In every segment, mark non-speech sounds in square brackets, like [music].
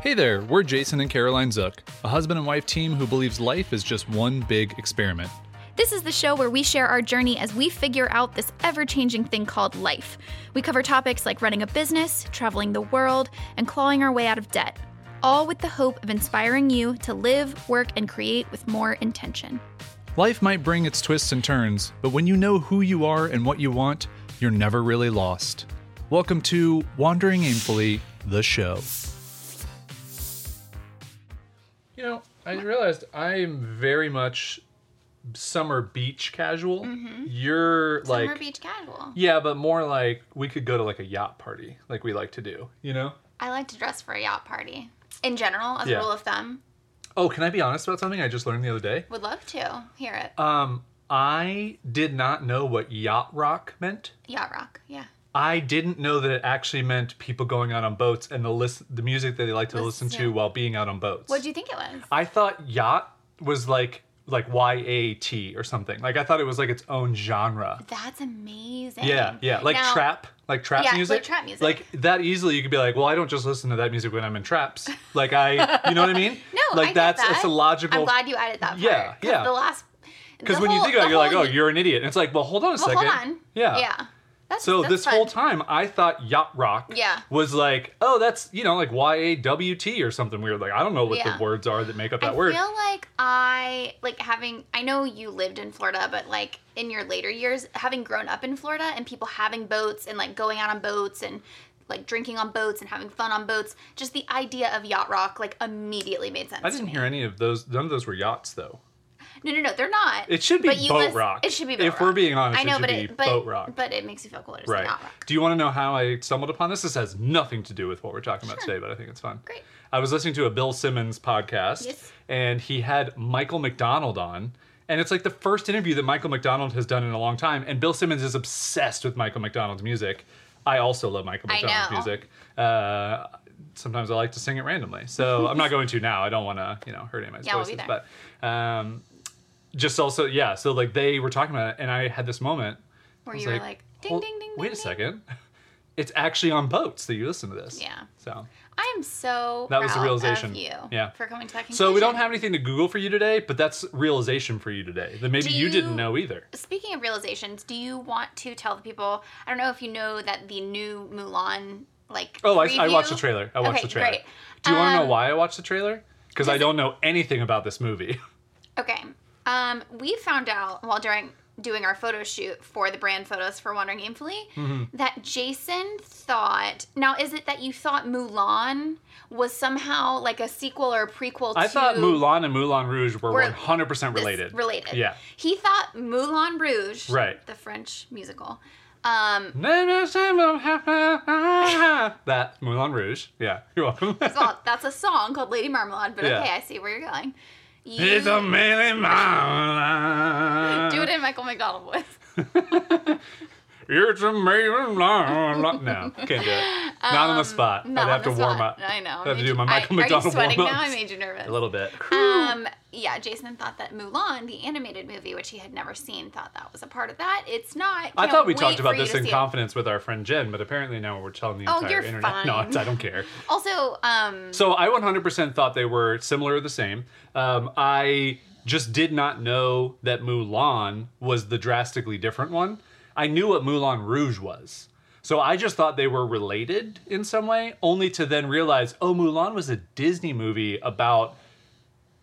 Hey there, we're Jason and Caroline Zook, a husband and wife team who believes life is just one big experiment. This is the show where we share our journey as we figure out this ever changing thing called life. We cover topics like running a business, traveling the world, and clawing our way out of debt, all with the hope of inspiring you to live, work, and create with more intention. Life might bring its twists and turns, but when you know who you are and what you want, you're never really lost. Welcome to Wandering Aimfully, the show. You know, I realized I am very much summer beach casual. You're Summer like summer beach casual. Yeah, but more like we could go to like a yacht party, like we like to do, you know? I like to dress for a yacht party. In general, as Yeah. a rule of thumb, Oh, can I be honest about something I just learned the other day? would love to hear it. Um, I did not know what yacht rock meant. yacht rock, yeah. I didn't know that it actually meant people going out on boats and the list the music that they like to listen to while being out on boats. What do you think it was? I thought yacht was like like Y A T or something. Like I thought it was like its own genre. That's amazing. Yeah, yeah, like Now- trap, like trap Yeah, like music. trap music. Like that easily, you could be like, well, I don't just listen to that music when I'm in traps. Like I, you know what I mean? [laughs] No, like I that's that. it's a logical. I'm glad you added that part. Yeah, yeah. The last. Because when you think about it, you're like, oh, you're an idiot. And it's like, well, hold on a Well, second. hold on. Yeah. Yeah. That's, So that's this fun. whole time, I thought yacht rock Yeah. was like, oh, that's you know like Y A W T or something weird. Like I don't know what Yeah. the words are that make up that I word. I feel like I like having. I know you lived in Florida, but like in your later years, having grown up in Florida and people having boats and like going out on boats and like drinking on boats and having fun on boats, just the idea of yacht rock like immediately made sense. I didn't hear any of those. None of those were yachts though. No, no, no, they're not. It should be boat rock. It should be boat If rock. we're being honest, I know, it but it, but, boat rock. But it makes you feel cooler Right. say yacht rock. Do you want to know how I stumbled upon this? This has nothing to do with what we're talking about today, but I think it's fun. Great. I was listening to a Bill Simmons podcast, Yes. and he had Michael McDonald on. And it's like the first interview that Michael McDonald has done in a long time. And Bill Simmons is obsessed with Michael McDonald's music. I also love Michael McDonald's music. Uh, sometimes I like to sing it randomly. So I'm not going to now. I don't want to, you know, hurt anybody's Yeah, we'll be voices. there. But um, just also, yeah. So like they were talking about it, and I had this moment Where you were like, ding, "Hold- ding, ding, Wait ding, a ding." second. [laughs] It's actually on boats that you listen to this. Yeah. So, I am so That was the realization. you Yeah. for coming to that conclusion. so we don't have anything to Google for you today, but that's realization for you today that maybe Do you, didn't know either. Speaking of realizations, do you want to tell the people? I don't know if you know that the new Mulan like. Oh, I, I watched the trailer. I watched Okay, the trailer. great. Do you want to know Um, why I watched the trailer? Because I don't know anything about this movie. [laughs] Okay. Um, we found out while during doing our photo shoot for the brand photos for Wandering Aimfully Mm-hmm. that Jason thought. Now, is it that you thought Mulan was somehow like a sequel or a prequel to? I thought Mulan and Moulin Rouge were Were 100% related. Related. Yeah. He thought Moulin Rouge, Right. the French musical, um, [laughs] that Moulin Rouge. Yeah, you're welcome. well, that's a [laughs] song called Lady Marmalade, but Yeah. okay, I see where you're going. You It's a Millie Marmalade. [laughs] do it in Michael McDonald voice. [laughs] It's a Millie Marmalade. No, can't do it. Not on the spot. Um, Not I'd have to warm spot. up. I know. I have to do my Michael I, McDonald Are you sweating now? I made you nervous. A little bit. Um, yeah, Jason thought that Mulan, the animated movie, which he had never seen, thought that was a part of that. It's not. I Can't thought we talked about this in see it. confidence with our friend Jen, but apparently now we're telling the Oh, entire you're internet. [laughs] No, fine. it's, I don't care. Also, um, So I 100% thought they were similar or the same. Um, I just did not know that Mulan was the drastically different one. I knew what Moulin Rouge was. So I just thought they were related in some way, only to then realize, oh, Mulan was a Disney movie about,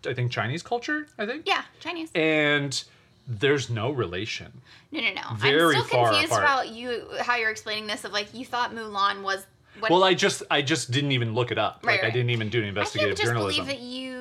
I think, Chinese culture, I think? yeah, Chinese. And there's no relation. No, no, no. very I'm still confused apart. about you how you're explaining this. Of like, you thought Mulan was. What, Well, I just I just didn't even look it up. Right, like I didn't even do any I investigative can't just journalism. believe that you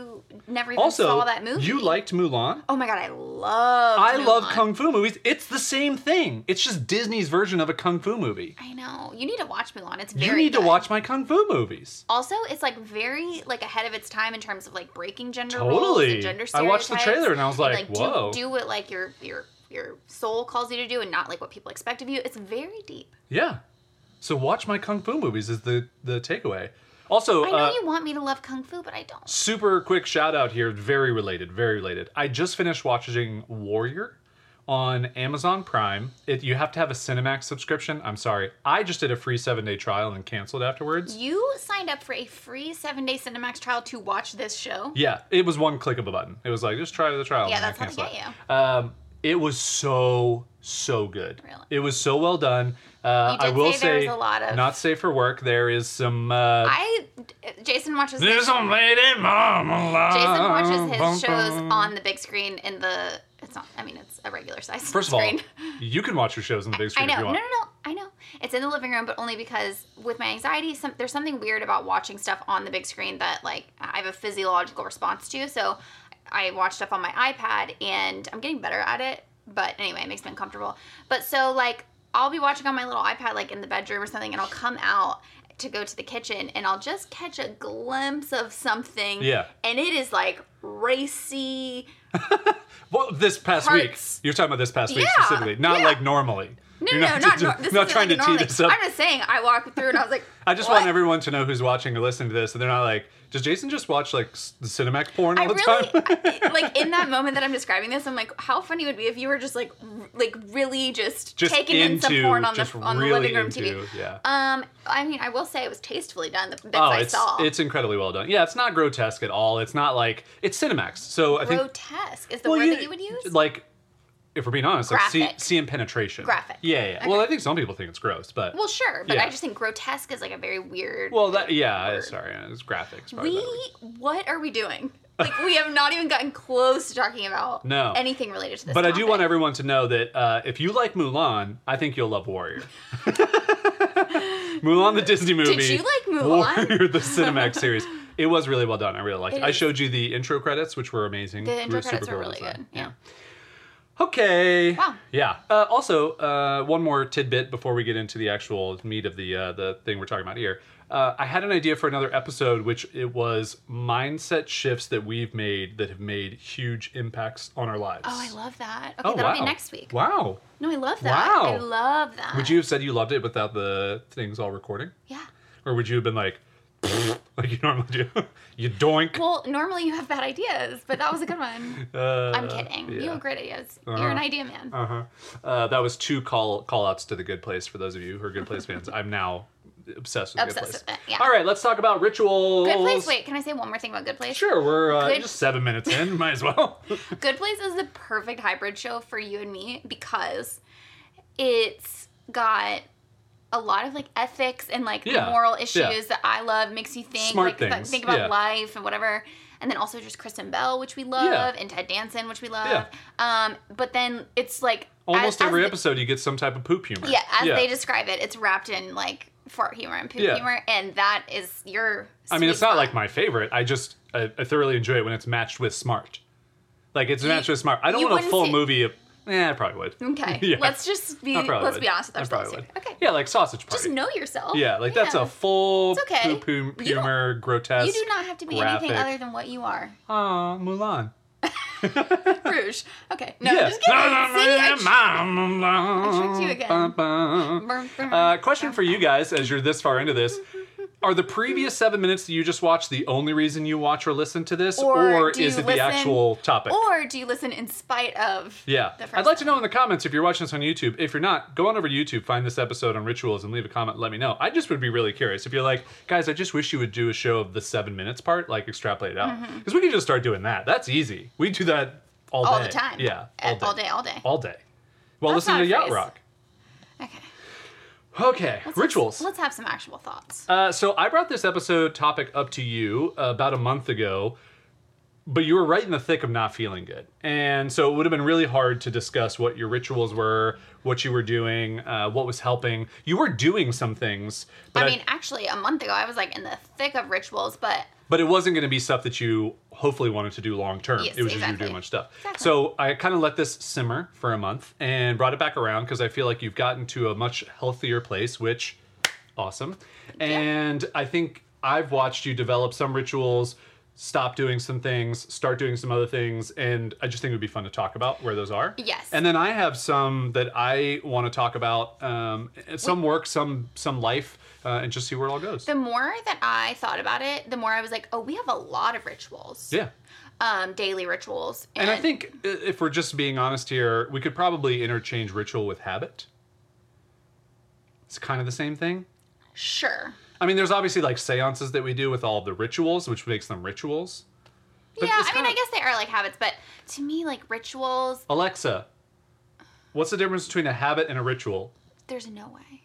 never even also, saw that movie. you liked Mulan? Oh my god, I love. I love kung fu movies. It's the same thing. It's just Disney's version of a kung fu movie. I know. You need to watch Mulan. It's very. You need to watch my kung fu movies. Also, it's like very like ahead of its time in terms of like breaking gender roles Totally. and gender stereotypes. I watched the trailer and I was like, do- whoa. Do, what like your your your soul calls you to do, and not like what people expect of you. It's very deep. Yeah. So watch my kung fu movies is the the takeaway. Also, I know uh, you want me to love kung fu, but I don't. super quick shout out here, very related, very related. I just finished watching Warrior. on Amazon Prime. It, you have to have a Cinemax subscription. I'm sorry. I just did a free seven day trial and canceled afterwards. You signed up for a free seven day Cinemax trial to watch this show. Yeah, it was one click of a button. It was like, just try the trial. Yeah, that's how they get it. Um, it was so, so good. Really? It was so well done. Uh, I will say say, a lot of- not safe for work. There is some. Uh, I Jason watches there's his, some lady mama. Jason watches his bum, shows bum. on the big screen in the it's not I mean it's a regular size First of all, screen. you can watch your shows on the big I screen know. if you want. No, no, no. I know. It's in the living room, but only because with my anxiety, some, there's something weird about watching stuff on the big screen that like I have a physiological response to. So I watch stuff on my iPad, and I'm getting better at it. But anyway, it makes me uncomfortable. But so like I'll be watching on my little iPad, like in the bedroom or something, and I'll come out to go to the kitchen and I'll just catch a glimpse of something. Yeah. And it is like racy. [laughs] Well, this past Parts. week, you're talking about this past week Yeah, specifically, not yeah. like normally. No, You're no, no, not, [laughs] not isn't trying like to tee this up. I'm just saying, I walked through and I was like, I just what? want everyone to know who's watching or listening to this, and they're not like, does Jason just watch like the Cinemax porn all I the really time? I- [laughs] like in that moment that I'm describing this. I'm like, how funny would it be if you were just like, r- like really just, just taking into, in some porn on just the on really the living room into, TV. Yeah. Um, I mean, I will say it was tastefully done. The bits Oh, I saw, it's incredibly well done. Yeah, it's not grotesque at all. It's not like it's Cinemax. So I think grotesque is the well, word that you would use. Like, if we're being honest, like see, Graphic. seeing penetration. Graphic. Yeah, yeah. Well, I think some people think it's gross, but well, sure, but yeah. I just think grotesque is like a very weird. well, that yeah. word. Sorry, it's graphics. we what are we doing? Like we have not even gotten close to talking about No. anything related to this. But I do want everyone to know that uh, if you like Mulan, I think you'll love Warrior. [laughs] [laughs] Mulan, the Disney movie. Did you like Mulan? Warrior, the Cinemax [laughs] series. It was really well done. I really liked it. It I showed you the intro credits, which were amazing. The intro super credits were really good. Yeah. Okay. Wow. Yeah. Uh, also, uh, one more tidbit before we get into the actual meat of the uh, the thing we're talking about here. Uh, I had an idea for another episode, which it was mindset shifts that we've made that have made huge impacts on our lives. Oh, I love that. Okay, Oh, that'll wow. be next week. Wow. No, I love that. Wow. I love that. Would you have said you loved it without the things all recording? Yeah. Or would you have been like, [laughs] like you normally do? [laughs] you doink. Well, normally you have bad ideas, but that was a good one. [laughs] Uh, I'm kidding. You have great ideas. Uh-huh. You're an idea man. Uh-huh. Uh, that was two call call outs to the Good Place for those of you who are Good Place fans. I'm now obsessed with the Good Place. with it, yeah. All right, let's talk about rituals. Good Place. Wait, can I say one more thing about Good Place? Sure, we're uh, Good- just seven minutes in. Might as well. Good Place is the perfect hybrid show for you and me because it's got a lot of like ethics and like Yeah, moral issues yeah. that I love. Makes you think, Smart like things, think about yeah. life and whatever. And then also just Kristen Bell, which we love, and Ted Danson, which we love. Yeah. Um, but then it's like Almost as- as every the- episode, you get some type of poop humor. Yeah, as they describe it, it's wrapped in like fart humor and poop humor, and that is your. I mean, it's not spot. like my favorite. I just I, I thoroughly enjoy it when it's matched with smart. Like it's matched with smart. I don't want a full say- movie of. Eh, I probably would. [laughs] Okay, Yeah. let's just be let's would. be honest with I ourselves. probably would. Okay, Yeah, like sausage party. just know yourself. Yeah, like that's a full It's okay. poop hum- You don't- humor, grotesque. You do not have to be anything graphic. other than what you are. Aw, Mulan. [laughs] Rouge. Okay. No, yeah. just kidding. [laughs] See, I tr- I tricked you again. again. Uh, question for you guys as you're this far into this. Are the previous seven minutes that you just watched the only reason you watch or listen to this? Or do is it listen- the actual topic? or do you listen in spite of? Yeah. The first I'd like to know in the comments if you're watching this on YouTube. If you're not, go on over to YouTube, find this episode on rituals, and leave a comment. Let me know. I just would be really curious. If you're like, guys, I just wish you would do a show of the seven minutes part, like extrapolate it out. Because we could just start doing that. That's easy. We do that all, Mm-hmm. All day. the time. Yeah. Uh, all day, all day. All day. Well, That's listen to Yacht. Rock. Okay. Let's- rituals. Let's have some actual thoughts. Uh, so I brought this episode topic up to you about a month ago, but you were right in the thick of not feeling good, and so it would have been really hard to discuss what your rituals were, what you were doing, uh, what was helping. You were doing some things, I mean, actually, a month ago, I was like in the thick of rituals, but but it wasn't going to be stuff that you hopefully wanted to do long term. Yes, it was just you exactly. doing much stuff. Exactly. So I kind of let this simmer for a month and brought it back around because I feel like you've gotten to a much healthier place, which awesome. And I think I've watched you develop some rituals, stop doing some things, start doing some other things, and I just think it would be fun to talk about where those are. Yes. And then I have some that I want to talk about. Um, some work, some some life, uh, and just see where it all goes. the more that I thought about it, the more I was like, oh, we have a lot of rituals. yeah. um, daily rituals. And I think if we're just being honest here, we could probably interchange ritual with habit. It's kind of the same thing. sure. I mean, there's obviously like seances that we do with all of the rituals, which makes them rituals. But yeah, I mean, kinda- I guess they are like habits, but to me, like rituals, Alexa, what's the difference between a habit and a ritual? there's no way.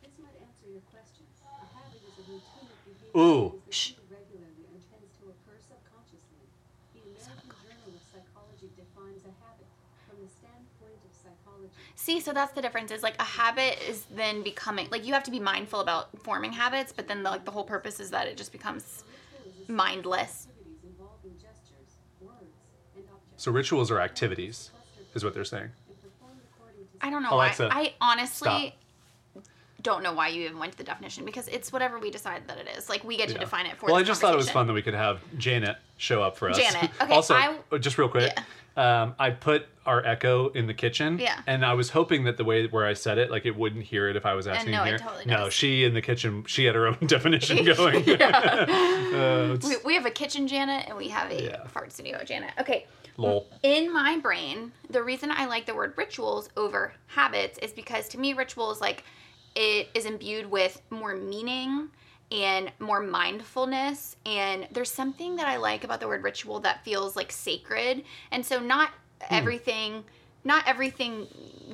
This might answer your question. A habit is a routine of behavior Ooh. that is repeated regularly and tends to occur subconsciously. The American Journal of Psychology defines a habit from the standpoint of psychology. See, so that's the difference. Is like a habit is then becoming like you have to be mindful about forming habits, but then the, like the whole purpose is that it just becomes Ritual is a mindless. activities involving gestures, words, and objects. So rituals are activities, is what they're saying. and performed according to I don't know Alexa, why. I honestly don't know why you even went to the definition because it's whatever we decide that it is. Like we get to Yeah. define it for. Well, I just thought it was fun that we could have Janet show up for us. Janet, okay, [laughs] also, I- uh, just real quick, um, I put our Echo in the kitchen. Yeah. And I was hoping that the way where I said it, like it wouldn't hear it if I was asking no, here. totally No, does. she in the kitchen, she had her own [laughs] definition [laughs] going. [laughs] Uh, We, we have a kitchen Janet and we have a Yeah. fart studio Janet. Okay. lol. In my brain, the reason I like the word rituals over habits is because to me, rituals like it is imbued with more meaning and more mindfulness. And there's something that I like about the word ritual that feels like sacred. And so, not Hmm. everything. Not everything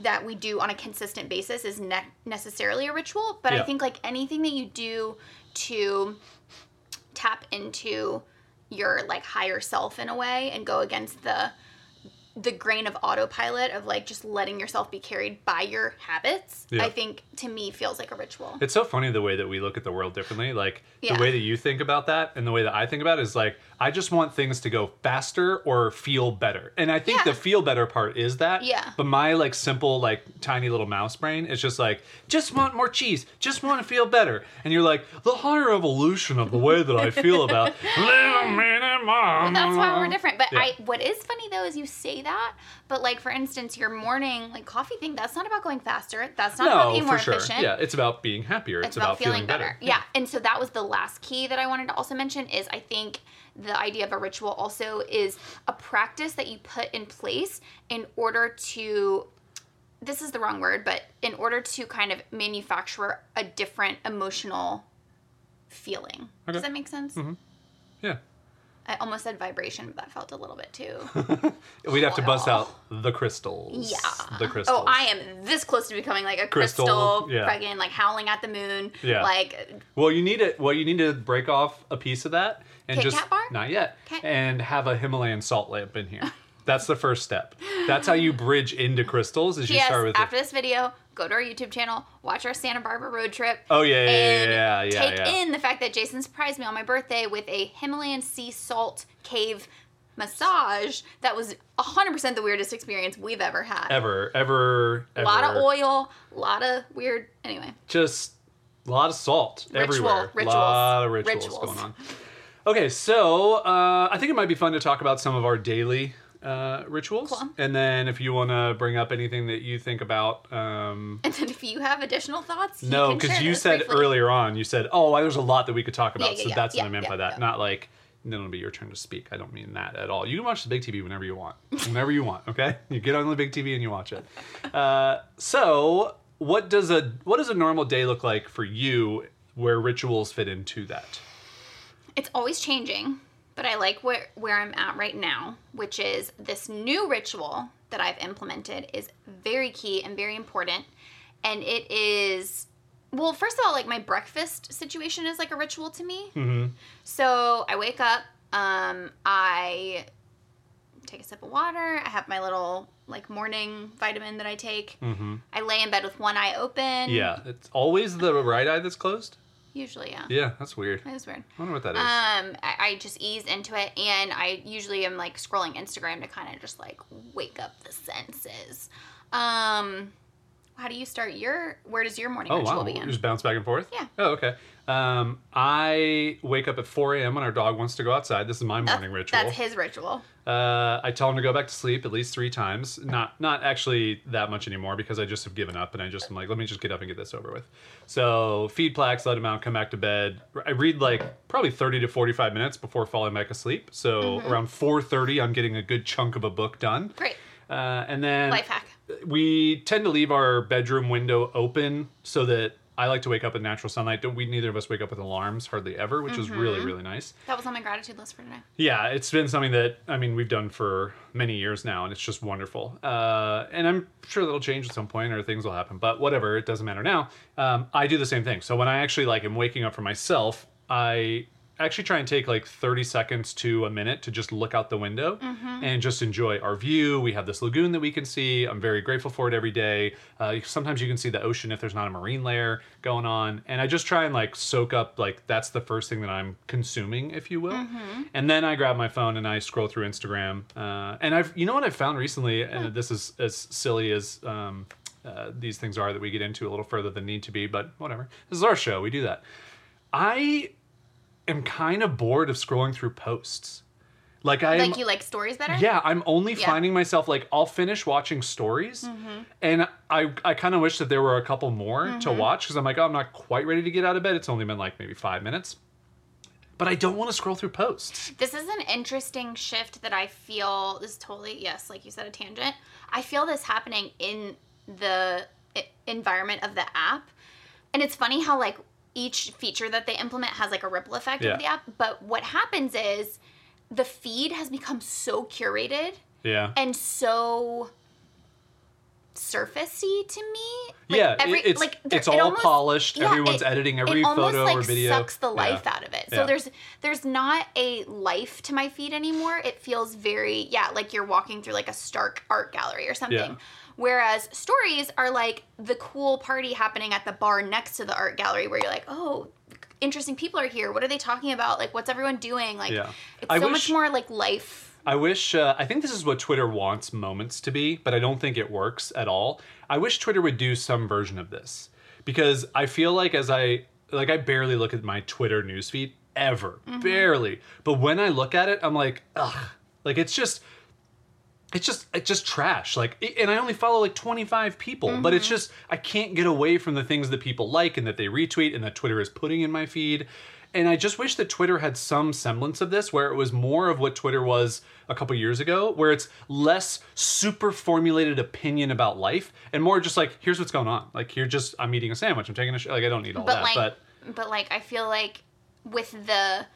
that we do on a consistent basis is ne- necessarily a ritual, but I think like anything that you do to tap into your like higher self in a way and go against the the grain of autopilot of like just letting yourself be carried by your habits Yeah. i think to me feels like a ritual It's so funny the way that we look at the world differently. Like Yeah. the way that you think about that and the way that I think about it is like I just want things to go faster or feel better. And I think Yeah. the feel better part is that. Yeah. But my like simple like tiny little mouse brain is just like just want more cheese, just want to feel better. And you're like the higher evolution of the way that I feel about a minute. Well, that's why we're different but i what is funny though is you say that but like for instance your morning like coffee thing that's not about going faster that's not about No, being for more sure. efficient Yeah, it's about being happier. It's, it's about, feeling, better. better. Yeah. And so that was the last key that I wanted to also mention is I think the idea of a ritual also is a practice that you put in place in order to this is the wrong word, but in order to kind of manufacture a different emotional feeling. Okay. Does that make sense? Mm-hmm. Yeah. I almost said vibration, but that felt a little bit too. [laughs] We'd have to bust out the crystals. Yeah. The oh, crystals. Oh, I am this close to becoming like a Crystal, crystal, yeah. fucking like howling at the moon. Yeah. Like Well, you need it. Well, you need to break off a piece of that and Kit just not yet, 'Kay. and have a Himalayan salt lamp in here. [laughs] That's the first step. That's how you bridge into crystals. Is you Yes, start with after this video, go to our YouTube channel, watch our Santa Barbara road trip. Oh, yeah, yeah, yeah, and yeah, yeah, take yeah. in the fact that Jason surprised me on my birthday with a Himalayan sea salt cave massage that was 100% the weirdest experience we've ever had. ever, ever, A lot of oil, a lot of weird. Anyway, Just a lot of salt Ritual, everywhere. rituals, A lot of rituals, rituals. going on. Okay, so uh, I think it might be fun to talk about some of our daily uh, rituals, Cool. and then if you want to bring up anything that you think about. Um, and then if you have additional thoughts, you No, can because you said briefly. earlier on, you said, "Oh, there's a lot that we could talk about." Yeah, yeah, so yeah, that's what I meant by that. Not like then it'll be your turn to speak. I don't mean that at all. You can watch the big TV whenever you want, [laughs] whenever you want. Okay, you get on the big TV and you watch it. Uh, so, what does a what does a normal day look like for you, where rituals fit into that? It's always changing, but I like where where I'm at right now, which is this new ritual that I've implemented is very key and very important, and it is well, first of all, like my breakfast situation is like a ritual to me. Mm-hmm. So I wake up, um, I take a sip of water, I have my little like morning vitamin that I take. Mm-hmm. I lay in bed with one eye open. Yeah, it's always the right eye that's closed. Usually, yeah. Yeah, that's weird. That is weird. I wonder what that is. Um, I, I just ease into it, and I usually am like scrolling Instagram to kind of just like wake up the senses. Um, how do you start your? Where does your morning Oh ritual wow! begin? Just bounce back and forth. Yeah. Oh okay. Um, I wake up at 4 a.m. when our dog wants to go outside. This is my morning ritual. That's his ritual. Uh, I tell him to go back to sleep at least three times. Not not actually that much anymore because I just have given up and I just am like, let me just get up and get this over with. So feed Plax, let him out, come back to bed. I read like probably 30 to 45 minutes before falling back asleep. So Mm-hmm. around 4:30, I'm getting a good chunk of a book done. Great. Uh, and then Life hack. We tend to leave our bedroom window open so that I like to wake up in natural sunlight. Don't we? Neither of us wake up with alarms hardly ever, which is really Mm-hmm. really nice. That was on my gratitude list for today. Yeah, it's been something that I mean we've done for many years now, and it's just wonderful. Uh, and I'm sure that'll change at some point, or things will happen. But whatever, it doesn't matter now. Um, I do the same thing. So when I actually like am waking up for myself, I actually try and take like 30 seconds to a minute to just look out the window and just enjoy our view. We have this lagoon that we can see. I'm very grateful for it every day. Uh, sometimes you can see the ocean if there's not a marine layer going on. And I just try and like soak up, like, that's the first thing that I'm consuming, if you will. And then I grab my phone and I scroll through Instagram. Uh, and I've, you know what I've found recently, and this is as silly as, um, uh, these things are that we get into a little further than need to be, but whatever. This is our show. We do that. I am kind of bored of scrolling through posts. Like I Like you like stories better? yeah, I'm only Yeah. finding myself like I'll finish watching stories, Mm-hmm. and I I kind of wish that there were a couple more to watch because I'm like, oh, I'm not quite ready to get out of bed. It's only been like maybe five minutes, but I don't want to scroll through posts. This is an interesting shift that I feel. Is totally yes, like you said, a tangent. I feel this happening in the environment of the app, and it's funny how like each feature that they implement has like a ripple effect Yeah. of the app. But what happens is the feed has become so curated Yeah, and so surfacey to me. Like, yeah, every- it's like, it's it all almost- polished. yeah, Everyone's it- editing every photo like, or video. sucks the life Yeah. out of it. Yeah. So there's there's not a life to my feed anymore. It feels very yeah, like you're walking through like a stark art gallery or something. Whereas stories are like the cool party happening at the bar next to the art gallery where you're like, oh, interesting people are here. What are they talking about? Like, what's everyone doing? Like, Yeah. it's I so wish- much more like life. I wish. Uh, I think this is what Twitter wants moments to be, but I don't think it works at all. I wish Twitter would do some version of this because I feel like as I like, I barely look at my Twitter newsfeed ever, barely. But when I look at it, I'm like, ugh, like it's just. It's just it's just trash. Like and I only follow like 25 people, but it's mm-hmm. just I can't get away from the things that people like and that they retweet and that Twitter is putting in my feed. And I just wish that Twitter had some semblance of this where it was more of what Twitter was a couple years ago, where it's less super formulated opinion about life and more just like here's what's going on. Like you're just I'm eating a sandwich, I'm taking a sh- like I don't need all but that, like but but like i feel like with the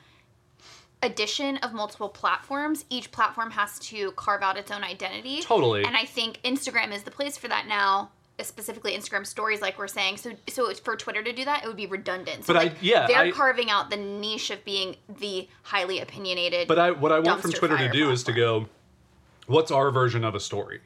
addition of multiple platforms each platform has to carve out its own identity Totally. and i think instagram is the place for that now specifically instagram stories like we're saying so so for twitter to do that it would be redundant so But I- yeah, they're I- carving out the niche of being the highly opinionated But I what I want from Twitter to do is to go, what's our version of a story?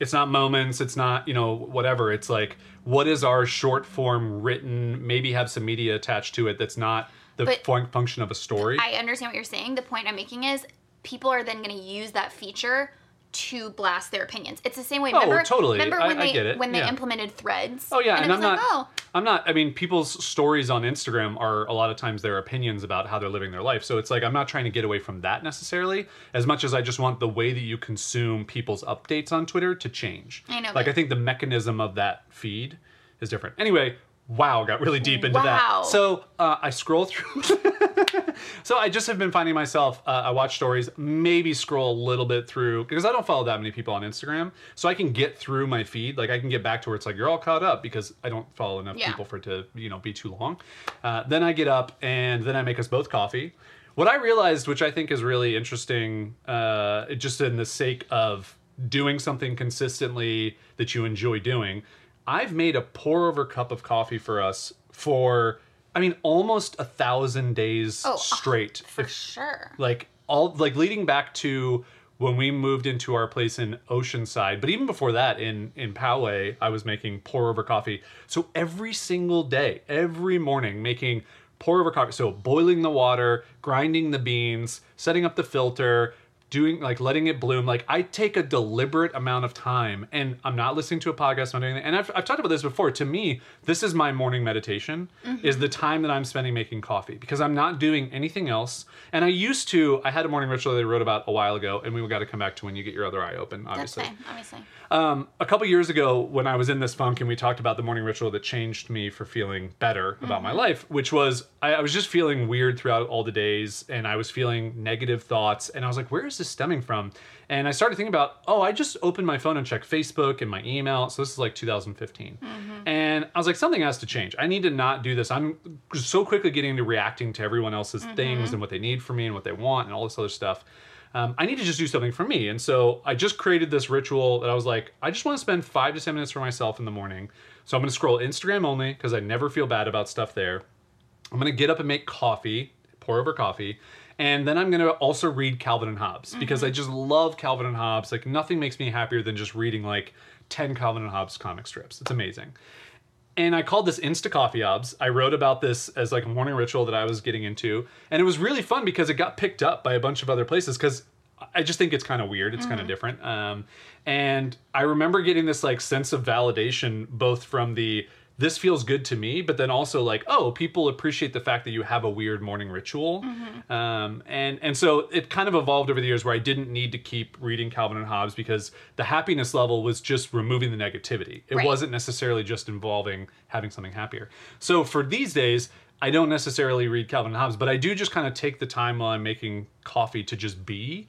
It's not moments, it's not, you know, whatever. It's like what is our short form written, maybe have some media attached to it that's not the But- function of a story. I understand what you're saying. The point I'm making is people are then going to use that feature to blast their opinions. It's the same way. Oh, remember, totally. Remember I- when I they get it. when they Yeah. implemented Threads? Oh yeah, and, and, I'm was not. like, oh, I'm not. I mean, people's stories on Instagram are a lot of times their opinions about how they're living their life. So it's like I'm not trying to get away from that necessarily, as much as I just want the way that you consume people's updates on Twitter to change. I know, Like I think the mechanism of that feed is different. Anyway, wow, got really deep into Wow. that. So uh, I scroll through. [laughs] so I just have been finding myself. Uh, I watch stories, maybe scroll a little bit through because I don't follow that many people on Instagram, so I can get through my feed. Like I can get back to where it's like you're all caught up because I don't follow enough Yeah. people for it to you know be too long. Uh, then I get up and then I make us both coffee. What I realized, which I think is really interesting, uh, just in the sake of doing something consistently that you enjoy doing, I've made a pour over cup of coffee for us for, I mean, almost a thousand days Oh, uh, straight. for If- sure. like all like leading back to when we moved into our place in Oceanside, but even before that in in Poway, I was making pour over coffee. So every single day, every morning making pour over coffee. So boiling the water, grinding the beans, setting up the filter, doing like letting it bloom. Like I take a deliberate amount of time and I'm not listening to a podcast, I'm not doing anything. And I've, I've talked about this before. To me, this is my morning meditation is the time that I'm spending making coffee because I'm not doing anything else. And I used to, I had a morning ritual that I wrote about a while ago and we got to come back to when you get your other eye open, That's obviously. fine, obviously. Um, a couple years ago, when I was in this funk and we talked about the morning ritual that changed me for feeling better about my life, which was I, I was just feeling weird throughout all the days and I was feeling negative thoughts. And I was like, where is this stemming from? And I started thinking about, oh, I just opened my phone and checked Facebook and my email. So this is like 2015. And I was like, something has to change. I need to not do this. I'm so quickly getting into reacting to everyone else's things and what they need from me and what they want and all this other stuff um, I need to just do something for me. And so I just created this ritual that I was like, I just want to spend five to 10 minutes for myself in the morning. So I'm going to scroll Instagram only because I never feel bad about stuff there. I'm going to get up and make coffee, pour over coffee. And then I'm going to also read Calvin and Hobbes because I just love Calvin and Hobbes. Like nothing makes me happier than just reading like 10 Calvin and Hobbes comic strips. It's amazing and I called this Insta Coffee Hobbes. I wrote about this as like a morning ritual that I was getting into, and it was really fun because it got picked up by a bunch of other places because I just think it's kind of weird. It's kind of different. Um, and I remember getting this like sense of validation both from the this feels good to me, but then also like oh people appreciate the fact that you have a weird morning ritual, um, and and so it kind of evolved over the years where I didn't need to keep reading Calvin and Hobbes because the happiness level was just removing the negativity. It Right. wasn't necessarily just involving having something happier. So for these days, I don't necessarily read Calvin and Hobbes, but I do just kind of take the time while I'm making coffee to just be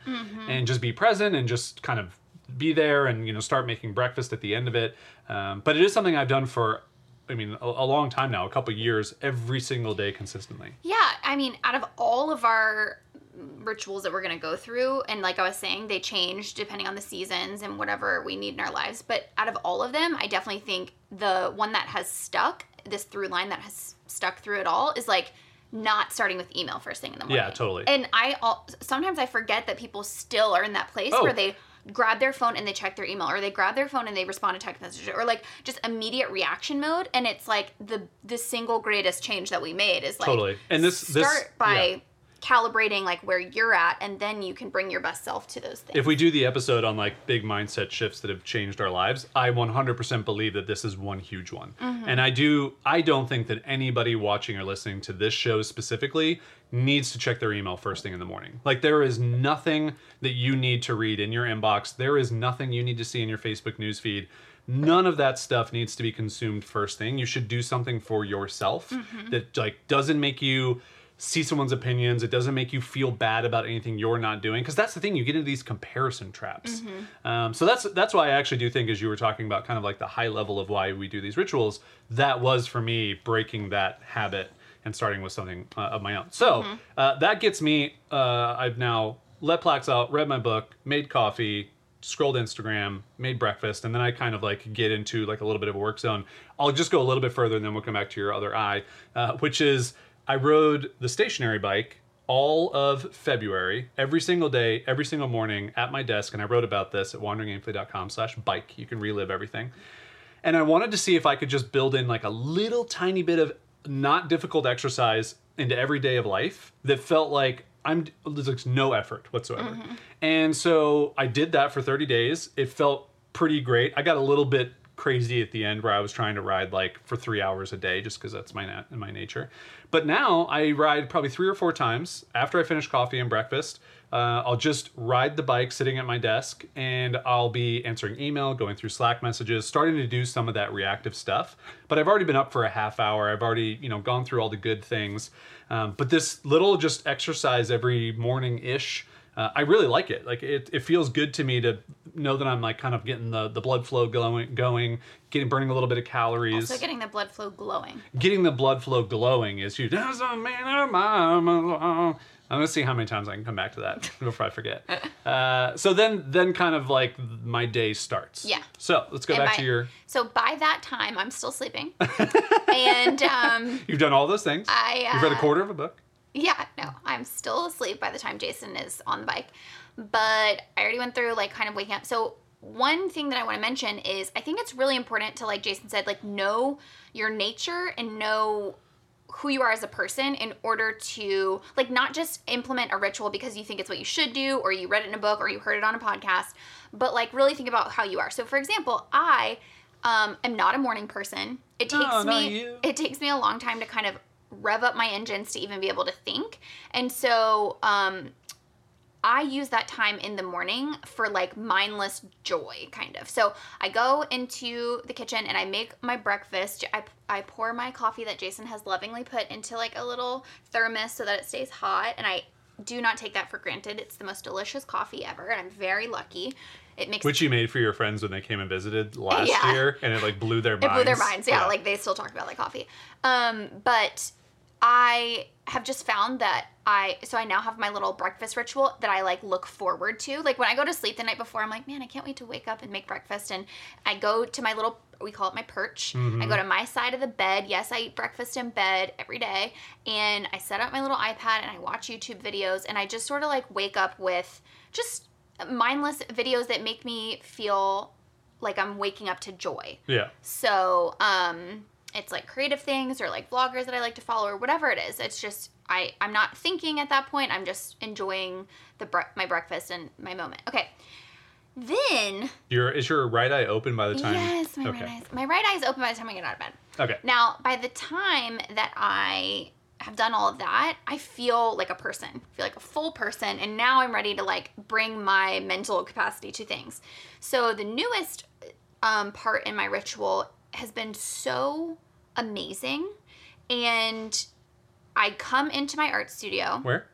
and just be present and just kind of be there and you know start making breakfast at the end of it. Um, but it is something I've done for, I mean, a, a long time now, a couple years, every single day consistently. Yeah, I mean, out of all of our rituals that we're going to go through, and like I was saying, they change depending on the seasons and whatever we need in our lives. But out of all of them, I definitely think the one that has stuck, this through line that has stuck through it all, is like not starting with email first thing in the morning. Yeah, totally. And I al- sometimes I forget that people still are in that place Oh. where they grab their phone and they check their email or they grab their phone and they respond to text messages or like just immediate reaction mode and it's like the the single greatest change that we made is like Totally. And this- this- start by yeah. Calibrating like where you're at and then you can bring your best self to those things If we do the episode on like big mindset shifts that have changed our lives, I 100% believe that this is one huge one. Mm-hmm. And I do I don't think that anybody watching or listening to this show specifically needs to check their email first thing in the morning. Like there is nothing that you need to read in your inbox. There is nothing you need to see in your Facebook newsfeed. None of that stuff needs to be consumed first thing. You should do something for yourself mm-hmm. that like doesn't make you see someone's opinions. It doesn't make you feel bad about anything you're not doing because that's the thing. You get into these comparison traps. Um, so that's that's why I actually do think, as you were talking about, kind of like the high level of why we do these rituals. That was for me breaking that habit and starting with something uh, of my own. So uh, that gets me. Uh, I've now let Plax out, read my book, made coffee, scrolled Instagram, made breakfast, and then I kind of like get into like a little bit of a work zone. I'll just go a little bit further, and then we'll come back to your other eye, uh, which is I rode the stationary bike all of February, every single day, every single morning at my desk, and I wrote about this at wanderingaimfully.com slash bike. You can relive everything. And I wanted to see if I could just build in like a little tiny bit of not difficult exercise into every day of life that felt like I'm there's like no effort whatsoever. Mm-hmm. And so I did that for 30 days. It felt pretty great. I got a little bit crazy at the end where I was trying to ride like for three hours a day just because that's my nat- my nature. But now I ride probably three or four times after I finish coffee and breakfast. Uh, I'll just ride the bike sitting at my desk and I'll be answering email, going through Slack messages, starting to do some of that reactive stuff. But I've already been up for a half hour. I've already, you know, gone through all the good things. Um, but this little just exercise every morning ish, uh, I really like it. Like it, it feels good to me to know that I'm like kind of getting the, the blood flow going, going, getting burning a little bit of calories. also getting the blood flow glowing getting the blood flow glowing is huge. There's a man of my- I'm gonna see how many times I can come back to that [laughs] before I forget. [laughs] Uh, so then, then kind of like my day starts. Yeah. So let's go And back by- to your. so by that time i'm still sleeping [laughs] and um You've done all those things. I, You've read a uh, quarter of a book. Yeah, no, I'm still asleep by the time Jason is on the bike. But I already went through like kind of waking up. So one thing that I want to mention is I think it's really important to like Jason said like know your nature and know who you are as a person in order to like not just implement a ritual because you think it's what you should do or you read it in a book or you heard it on a podcast but like really think about how you are so for example i um, am not a morning person it takes No, me you. it takes me a long time to kind of rev up my engines to even be able to think and so um, I use that time in the morning for like mindless joy, kind of. So I go into the kitchen and I make my breakfast. I, I pour my coffee that Jason has lovingly put into like a little thermos so that it stays hot. And I do not take that for granted. It's the most delicious coffee ever. And I'm very lucky. It makes Which you made for your friends when they came and visited [laughs] last Yeah. year, and it like blew their minds. it blew their minds. Yeah, like they still talk about that coffee. Um, but I have just found that I so I now have my little breakfast ritual that I like look forward to. Like when I go to sleep the night before, I'm like, man, I can't wait to wake up and make breakfast. And I go to my little we call it my perch. I go to my side of the bed. Yes, I eat breakfast in bed every day. And I set up my little iPad and I watch YouTube videos and I just sort of like wake up with just mindless videos that make me feel like I'm waking up to joy. yeah. So, um, it's like creative things or like vloggers that I like to follow or whatever it is. It's just I I'm not thinking at that point. I'm just enjoying the bre- my breakfast and my moment. Okay. Then Your is your right eye open by the time? yes, my okay. right eye's my right eye is open by the time I get out of bed. Okay. Now, by the time that I have done all of that, I feel like a person. I feel like a full person and now I'm ready to like bring my mental capacity to things. So the newest um, part in my ritual has been so amazing and I come into my art studio. Where?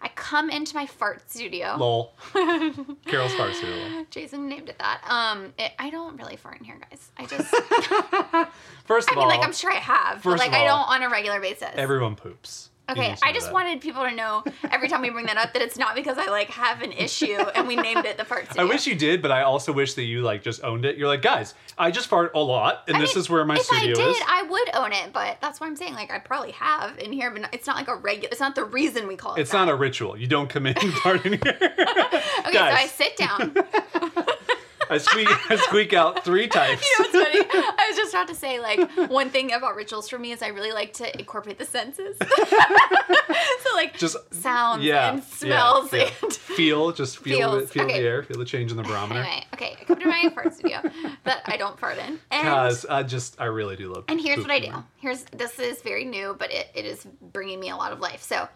I come into my fart studio. Lol. [laughs] Carol's fart cereal. Jason named it that. Um, it, I don't really fart in here, guys. I just, [laughs] First of I of mean, like I'm sure I have, but like I don't on a regular basis. everyone poops. Okay, I just wanted people to know every time we bring that up that it's not because I like have an issue and we named it the fart I wish you did, but I also wish that you like just owned it. You're like, guys, I just fart a lot, and I this mean, is where my if studio is. I did, is. I would own it, but that's what I'm saying. Like I probably have in here, but not- it's not like a regular. It's not the reason we call it. It's that. not a ritual. You don't come in and fart in here. [laughs] Okay, so I sit down. [laughs] I squeak, [laughs] I squeak out three times. [laughs] You know what's funny? I was just about to say, like, one thing about rituals for me is I really like to incorporate the senses. [laughs] so, like, Just sounds yeah, and smells yeah. and. feel, just feel, Feels. the, feel Okay. the air, feel the change in the barometer. Anyway, okay, I come to my fart studio that I don't fart in. And, Cause I just, I really do love. and here's what I do. Here's this is very new, but it, it is bringing me a lot of life. So,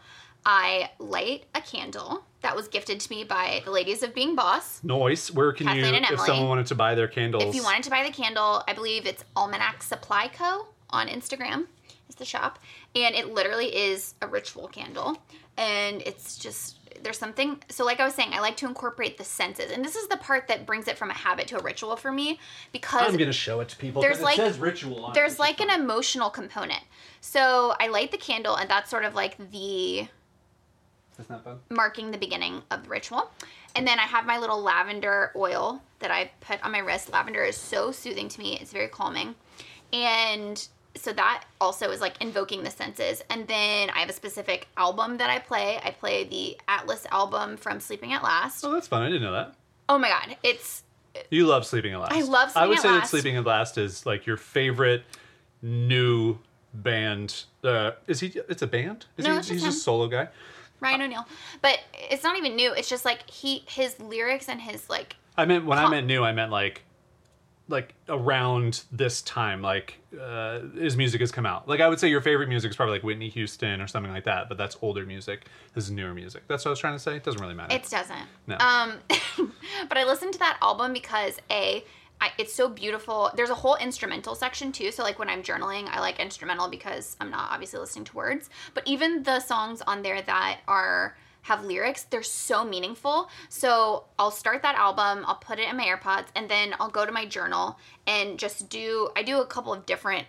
I light a candle that was gifted to me by the ladies of Being Boss. Noise. Where can you, Kathleen and if someone wanted to buy their candles? If you wanted to buy the candle, I believe it's Almanac Supply Co. on Instagram is the shop. And it literally is a ritual candle. And it's just there's something so like I was saying, I like to incorporate the senses. And this is the part that brings it from a habit to a ritual for me because I'm gonna show it to people. There's like- it says ritual on there's like an emotional component. So I light the candle and that's sort of like the fun. Isn't that fun? marking the beginning of the ritual. And then I have my little lavender oil that I put on my wrist. Lavender is so soothing to me, it's very calming. And so that also is like invoking the senses. And then I have a specific album that I play. I play the Atlas album from Sleeping at Last. Oh, that's fun. I didn't know that. Oh my god, it's You love Sleeping at Last. I love Sleeping at Last. I would say at that Sleeping at Last is like your favorite new band. Uh, is he? It's a band. Is No, he? he's him. a solo guy. Ryan O'Neal. But it's not even new. It's just like he his lyrics and his like I meant when I meant new, I meant like, like around this time, like uh, his music has come out. Like I would say your favorite music is probably like Whitney Houston or something like that, but that's older music. This is newer music. That's what I was trying to say. It doesn't really matter. It doesn't. No. Um, [laughs] but I listened to that album because a, I, it's so beautiful. There's a whole instrumental section too. So like when I'm journaling, I like instrumental because I'm not obviously listening to words. But even the songs on there that are have lyrics, they're so meaningful. So I'll start that album, I'll put it in my AirPods, and then I'll go to my journal and just do. I do a couple of different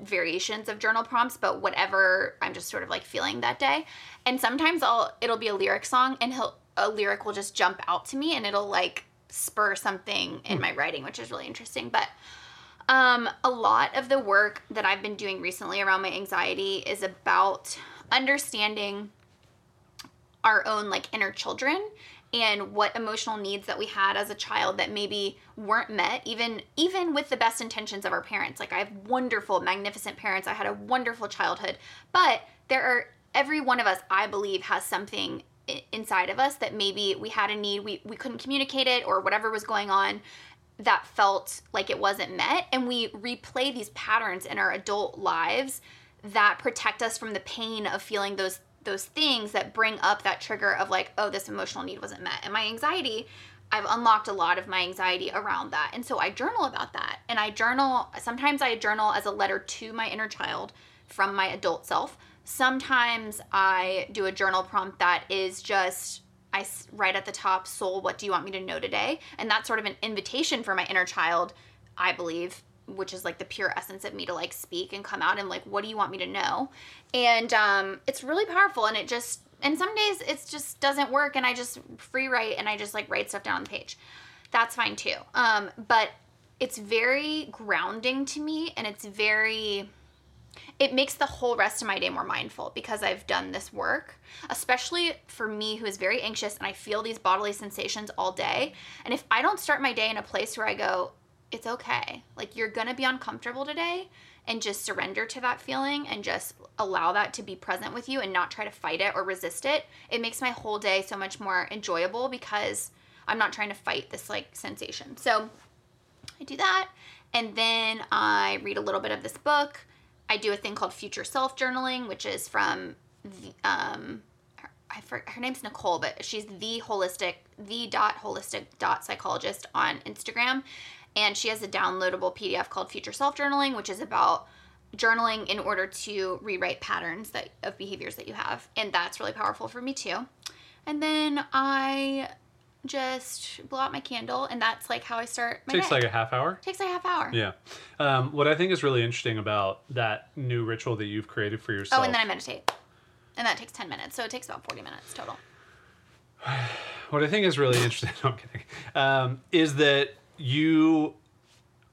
variations of journal prompts but whatever i'm just sort of like feeling that day and sometimes i'll it'll be a lyric song and he'll a lyric will just jump out to me and it'll like spur something in my writing which is really interesting but um a lot of the work that i've been doing recently around my anxiety is about understanding our own like inner children and what emotional needs that we had as a child that maybe weren't met even even with the best intentions of our parents. Like i have wonderful magnificent parents. I had a wonderful childhood but there are every one of us i believe has something inside of us that maybe we had a need we, we couldn't communicate it or whatever was going on that felt like it wasn't met and we replay these patterns in our adult lives that protect us from the pain of feeling those those things that bring up that trigger of like oh this emotional need wasn't met and my anxiety I've unlocked a lot of my anxiety around that. And so I journal about that. And I journal, sometimes I journal as a letter to my inner child from my adult self. Sometimes I do a journal prompt that is just, I write at the top, Soul, what do you want me to know today? And that's sort of an invitation for my inner child, I believe, which is like the pure essence of me to like speak and come out and like, what do you want me to know? And um, it's really powerful. And it just, and some days it just doesn't work and I just free write and I just like write stuff down on the page. That's fine too. Um, but it's very grounding to me and it's very it makes the whole rest of my day more mindful because I've done this work, especially for me who is very anxious and I feel these bodily sensations all day. And if I don't start my day in a place where I go, it's okay, like you're gonna be uncomfortable today, and just surrender to that feeling and just allow that to be present with you and not try to fight it or resist it, it makes my whole day so much more enjoyable because I'm not trying to fight this like sensation. So, I do that. And then I read a little bit of this book. I do a thing called future self journaling, which is from the, um, her, I for, her name's Nicole, but she's the holistic, the dot holistic dot psychologist on Instagram. And she has a downloadable PDF called Future Self Journaling, which is about journaling in order to rewrite patterns that of behaviors that you have. And that's really powerful for me too. And then I just blow out my candle, and that's like how I start my Takes day. like a half hour. Takes like a half hour. Yeah. Um, what I think is really interesting about that new ritual that you've created for yourself. Oh, and then I meditate. And that takes 10 minutes. So it takes about 40 minutes total. [sighs] what I think is really interesting, [laughs] no, I'm kidding, um, is that you,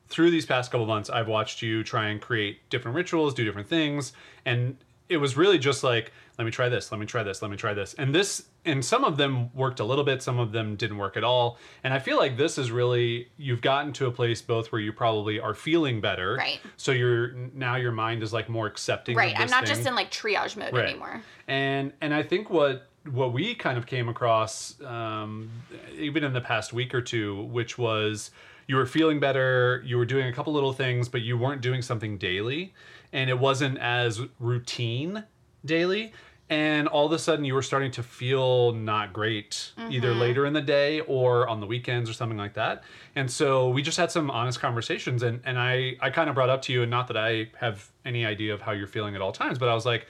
through these past couple months, I've watched you try and create different rituals, do different things, and it was really just like, let me try this, let me try this, let me try this, and this, and some of them worked a little bit, some of them didn't work at all, and I feel like this is really you've gotten to a place both where you probably are feeling better, Right. So you're now your mind is like more accepting, Right. I'm not thing. just in like triage mode Right. anymore. And and I think what what we kind of came across um, even in the past week or two, which was you were feeling better, you were doing a couple little things, but you weren't doing something daily, and it wasn't as routine daily. And all of a sudden, you were starting to feel not great, either mm-hmm. later in the day or on the weekends or something like that. And so we just had some honest conversations, and and I I kind of brought up to you, and not that I have any idea of how you're feeling at all times, but I was like,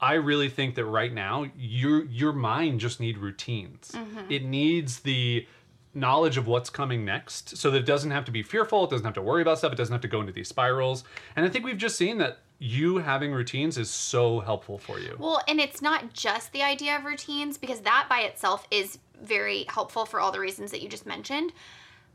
I really think that right now your your mind just need routines. Mm-hmm. It needs the knowledge of what's coming next so that it doesn't have to be fearful, it doesn't have to worry about stuff, it doesn't have to go into these spirals. And I think we've just seen that you having routines is so helpful for you. Well, and it's not just the idea of routines because that by itself is very helpful for all the reasons that you just mentioned.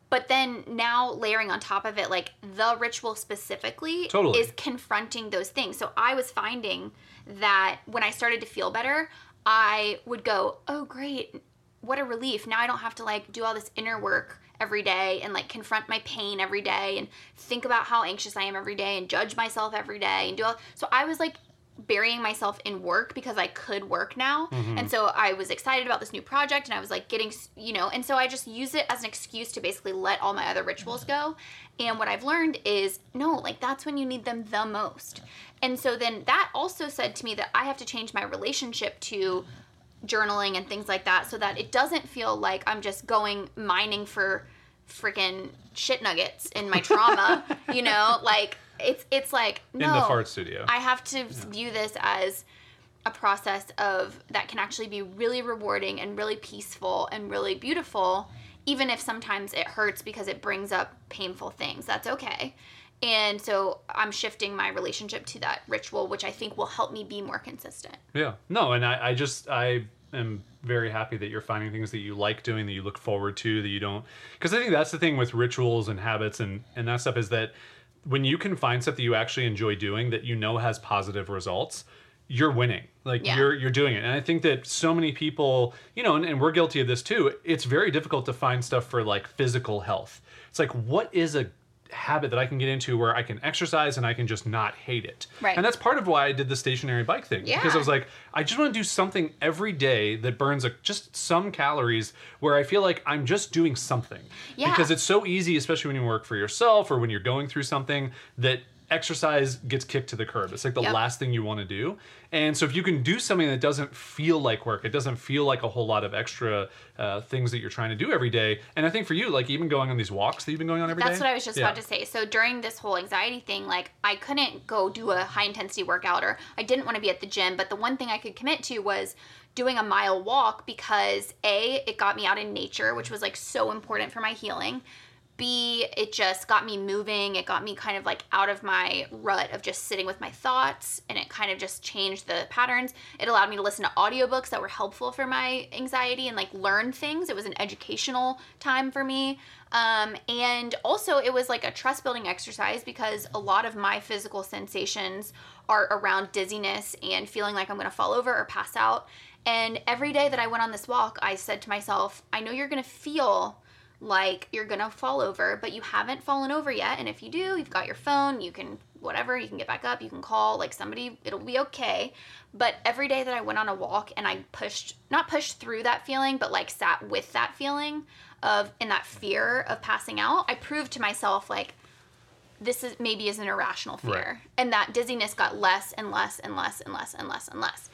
But then now layering on top of it, like the ritual specifically Totally. is confronting those things. So I was finding that when I started to feel better, I would go, oh, great. What a relief. Now I don't have to like do all this inner work every day and like confront my pain every day and think about how anxious I am every day and judge myself every day and do all. So I was like burying myself in work because I could work now. Mm-hmm. And so I was excited about this new project and I was like getting, you know, and so I just use it as an excuse to basically let all my other rituals go. And what I've learned is no, like that's when you need them the most. And so then that also said to me that I have to change my relationship to journaling and things like that so that it doesn't feel like I'm just going mining for freaking shit nuggets in my trauma, [laughs] you know? Like it's it's like no in the fart studio. I have to view this as a process of that can actually be really rewarding and really peaceful and really beautiful even if sometimes it hurts because it brings up painful things. That's okay. And so I'm shifting my relationship to that ritual which I think will help me be more consistent. Yeah. No, and I, I just I am very happy that you're finding things that you like doing, that you look forward to, that you don't because I think that's the thing with rituals and habits and and that stuff is that when you can find stuff that you actually enjoy doing that you know has positive results, you're winning. Like Yeah. you're you're doing it. And I think that so many people, you know, and, and we're guilty of this too. It's very difficult to find stuff for like physical health. It's like what is a habit that I can get into where I can exercise and I can just not hate it. Right. And that's part of why I did the stationary bike thing. Because I was like, I just want to do something every day that burns a, just some calories where I feel like I'm just doing something. Yeah. Because it's so easy, especially when you work for yourself or when you're going through something, that exercise gets kicked to the curb. It's like the Yep. last thing you want to do. And so if you can do something that doesn't feel like work, it doesn't feel like a whole lot of extra uh, things that you're trying to do every day. And I think for you, like even going on these walks that you've been going on every day. That's what I was just Yeah. about to say. So during this whole anxiety thing, like I couldn't go do a high intensity workout or I didn't want to be at the gym, but the one thing I could commit to was doing a mile walk because A, it got me out in nature, which was like so important for my healing. B, it just got me moving. It got me kind of like out of my rut of just sitting with my thoughts and it kind of just changed the patterns. It allowed me to listen to audiobooks that were helpful for my anxiety and like learn things. It was an educational time for me. Um, and also, it was like a trust building exercise because a lot of my physical sensations are around dizziness and feeling like I'm going to fall over or pass out. And every day that I went on this walk, I said to myself, I know you're going to feel like you're gonna fall over, but you haven't fallen over yet. And if you do, you've got your phone, you can whatever, you can get back up, you can call like somebody, it'll be okay. But every day that I went on a walk and I pushed, not pushed through that feeling, but like sat with that feeling of in that fear of passing out, I proved to myself like this is maybe is an irrational fear. Right. And that dizziness got less and less and less and less and less and less.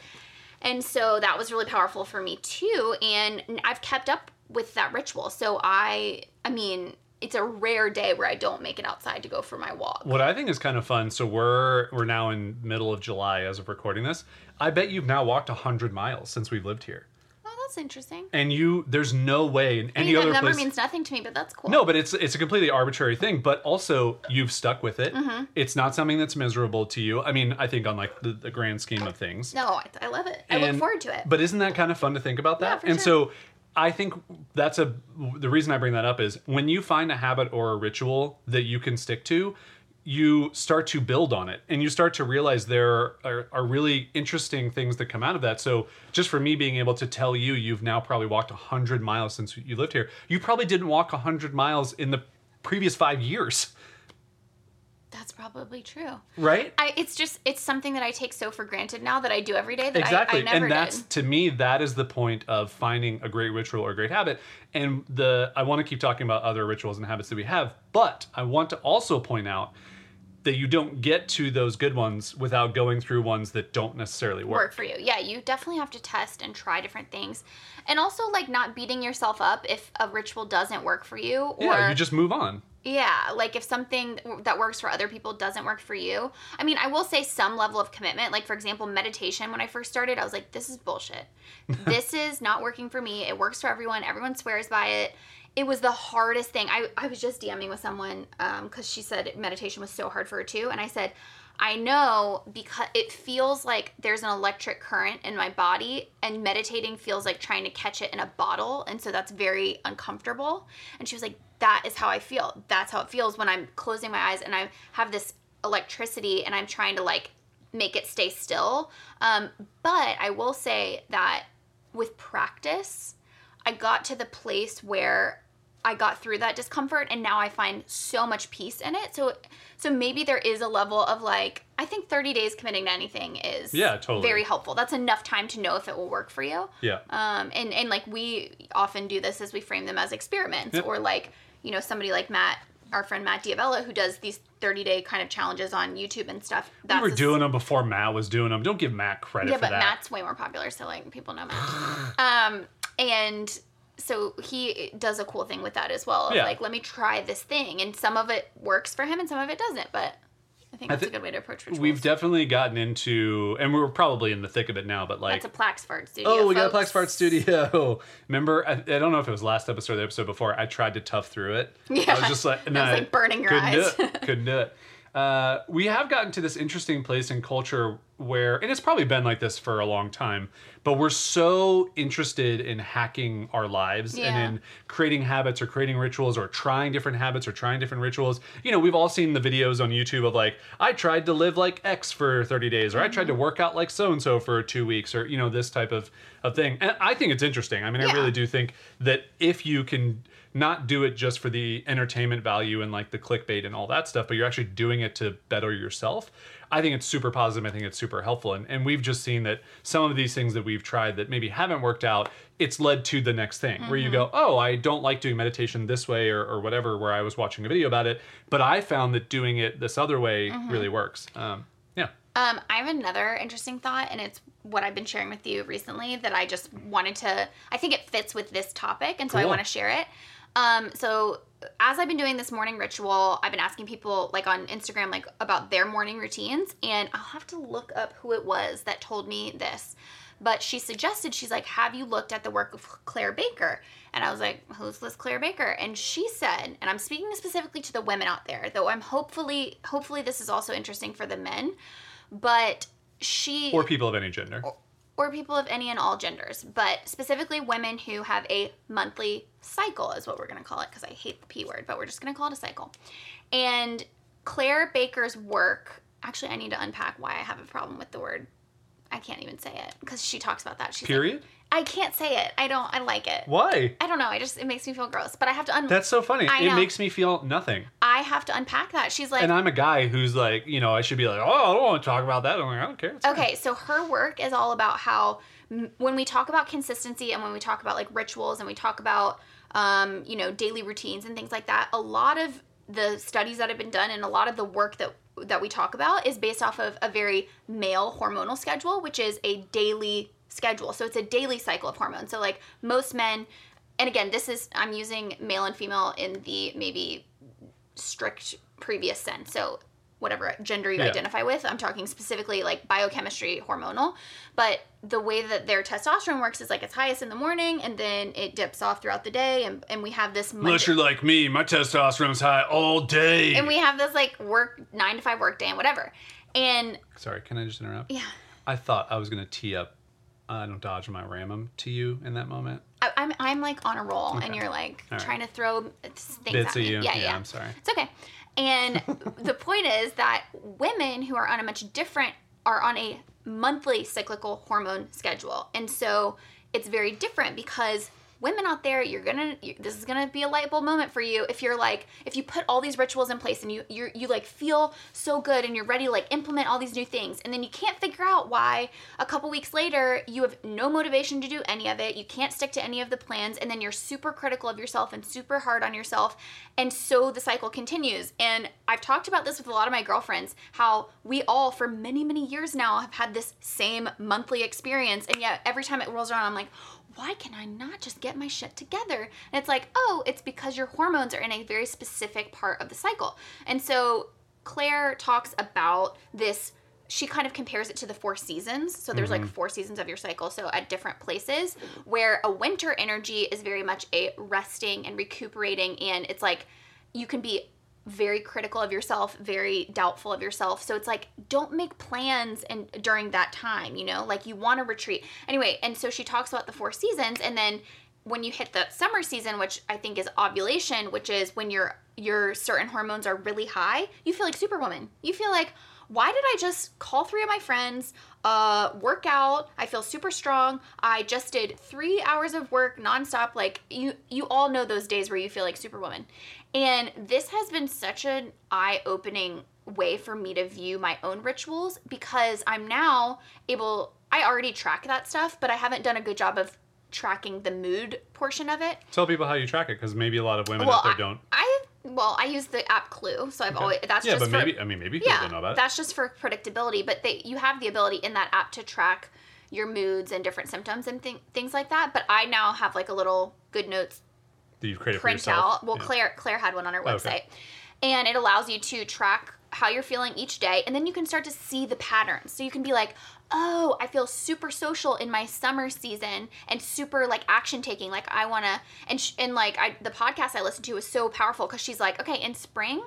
And so that was really powerful for me too. And I've kept up with that ritual. So I, I mean, it's a rare day where I don't make it outside to go for my walk. What I think is kind of fun. So we're we're now in middle of July as of recording this. I bet you've now walked hundred miles since we've lived here, Oh, that's interesting. and you there's no way in I any mean, that other number place. means nothing to me, but that's cool. no, but it's it's a completely arbitrary thing. But also you've stuck with it. Mm-hmm. It's not something that's miserable to you. I mean, I think on like the, the grand scheme of things. No, I, I love it. I look And- forward to it. But isn't that kind of fun to think about that? Yeah, for and sure. so I think that's a the reason I bring that up is when you find a habit or a ritual that you can stick to, you start to build on it and you start to realize there are, are really interesting things that come out of that. So just for me being able to tell you you've now probably walked 100 miles since you lived here. You probably didn't walk 100 miles in the previous 5 years, that's probably true. right? I, it's just it's something that I take so for granted now that I do every day that exactly I, I never and that's did. to me that is the point of finding a great ritual or a great habit and the i want to keep talking about other rituals and habits that we have but i want to also point out that you don't get to those good ones without going through ones that don't necessarily work, work for you. Yeah, you definitely have to test and try different things. And also like not beating yourself up if a ritual doesn't work for you or yeah you just move on yeah, like if something that works for other people doesn't work for you. I mean, I will say some level of commitment. Like for example, meditation when I first started, I was like this is bullshit. [laughs] this is not working for me. It works for everyone. Everyone swears by it. It was the hardest thing. I, I was just DMing with someone um, because she said meditation was so hard for her too. And I said, I know because it feels like there's an electric current in my body, and meditating feels like trying to catch it in a bottle. And so that's very uncomfortable. And she was like, That is how I feel. That's how it feels when I'm closing my eyes and I have this electricity and I'm trying to like make it stay still. Um, but I will say that with practice, I got to the place where I got through that discomfort and now I find so much peace in it. So so maybe there is a level of like I think 30 days committing to anything is Yeah, totally. very helpful. That's enough time to know if it will work for you. yeah Um and and like we often do this as we frame them as experiments or like, you know, somebody like Matt our friend Matt D'Avella who does these 30 day kind of challenges on YouTube and stuff. we were doing them before matt was doing them don't give matt credit yeah, but that Matt's way more popular, so like people know Matt. [gasps] um, and so he does a cool thing with that as well. Yeah. Like, let me try this thing, and some of it works for him, and some of it doesn't. But I think I that's a good way to approach rituals. we've definitely gotten into and we're probably in the thick of it now but like that's a Plax Fart studio. Oh, we got a folks. Plax Studio. [laughs] Remember, I, I don't know if it was last episode or the episode before. I tried to tough through it. [laughs] Yeah. I was just like, It was, like, burning your couldn't eyes. Do it. couldn't do it. [laughs] Uh, we have gotten to this interesting place in culture where and it's probably been like this for a long time but we're so interested in hacking our lives Yeah. and in creating habits or creating rituals or trying different habits or trying different rituals you know we've all seen the videos on youtube of like i tried to live like x for 30 days or i tried to Mm-hmm. work out like so and so for two weeks or you know this type of, of thing and i think it's interesting i mean i really do think that if you can not do it just for the entertainment value and like the clickbait and all that stuff, but you're actually doing it to better yourself. I think it's super positive. I think it's super helpful. And, and we've just seen that some of these things that we've tried that maybe haven't worked out, it's led to the next thing where you go, oh, I don't like doing meditation this way or, or whatever, where I was watching a video about it. But I found that doing it this other way really works. Um, yeah. Um, I have another interesting thought, and it's what I've been sharing with you recently that I just wanted to. I think it fits with this topic, and so I want to share it. Um, so as I've been doing this morning ritual, I've been asking people like on Instagram like about their morning routines, and I'll have to look up who it was that told me this. But she suggested she's like, "Have you looked at the work of Claire Baker?" And I was like, "Who's this Claire Baker?" And she said, and I'm speaking specifically to the women out there, though I'm hopefully hopefully this is also interesting for the men but she Or people of any gender. or people of any and all genders, but specifically women who have a monthly cycle is what we're going to call it because I hate the p word, but we're just going to call it a cycle. And Claire Baker's work, actually I need to unpack why I have a problem with the word. I can't even say it because she talks about that. She's like, Period? I can't say it. I don't I like it. Why? I don't know. I just it makes me feel gross, but I have to un- That's so funny. I It know. makes me feel nothing. I have to unpack that. She's like And I'm a guy who's like, you know, I should be like, oh, I don't want to talk about that. I'm like, I don't care. It's fine. Okay, so her work is all about how m- when we talk about consistency and when we talk about like rituals and we talk about um, you know daily routines and things like that, a lot of the studies that have been done and a lot of the work that that we talk about is based off of a very male hormonal schedule, which is a daily schedule. So it's a daily cycle of hormones. So like most men and again, this is I'm using male and female in the maybe strict previous sense. So whatever gender you Yeah. identify with, I'm talking specifically like biochemistry, hormonal. But the way that their testosterone works is like it's highest in the morning and then it dips off throughout the day and, and we have this Unless you're like me, my testosterone's high all day. and we have this like work nine to five work day and whatever. And Sorry, can I just interrupt? yeah. I thought I was going to tee up, I don't dodge my ramum to you in that moment. I, I'm I'm like on a roll, and you're like right. trying to throw things Bits at of me. you. Yeah, Yeah, yeah. I'm sorry. It's okay. And [laughs] the point is that women who are on a much different are on a monthly cyclical hormone schedule, and so it's very different because women out there, you're gonna you, this is gonna be a light bulb moment for you if you're like if you put all these rituals in place and you you you like feel so good and you're ready to like implement all these new things, and then you can't figure out why a couple weeks later you have no motivation to do any of it, you can't stick to any of the plans, and then you're super critical of yourself and super hard on yourself, and so the cycle continues. And I've talked about this with a lot of my girlfriends how we all for many many years now have had this same monthly experience, and yet every time it rolls around, I'm like why can I not just get my shit together? And it's like, oh, it's because your hormones are in a very specific part of the cycle. And so Claire talks about this. She kind of compares it to the four seasons. So there's like mm-hmm. four seasons of your cycle. So at different places, where a winter energy is very much a resting and recuperating. And it's like you can be very critical of yourself, very doubtful of yourself. So it's like don't make plans and during that time, you know? Like you want to retreat. Anyway, and so she talks about the four seasons and then when you hit the summer season, which I think is ovulation, which is when your your certain hormones are really high, you feel like superwoman. You feel like why did I just call three of my friends, uh, work out? I feel super strong. I just did three hours of work nonstop. Like you, you all know those days where you feel like superwoman. And this has been such an eye-opening way for me to view my own rituals because I'm now able. I already track that stuff, but I haven't done a good job of tracking the mood portion of it. Tell people how you track it because maybe a lot of women out there I, don't. I well, I use the app Clue, so I've always that's just yeah, just but for, maybe, I mean, maybe people yeah, don't know about it. that's just for predictability. But they, you have the ability in that app to track your moods and different symptoms and th- things like that. But I now have like a little good notes that you've created for print out. Well, Yeah. Claire Claire had one on her Oh, website, okay. and it allows you to track how you're feeling each day, and then you can start to see the patterns. So you can be like, oh, I feel super social in my summer season and super like action taking. Like I want to, and sh- and like I the podcast I listened to was so powerful because she's like, okay, in spring.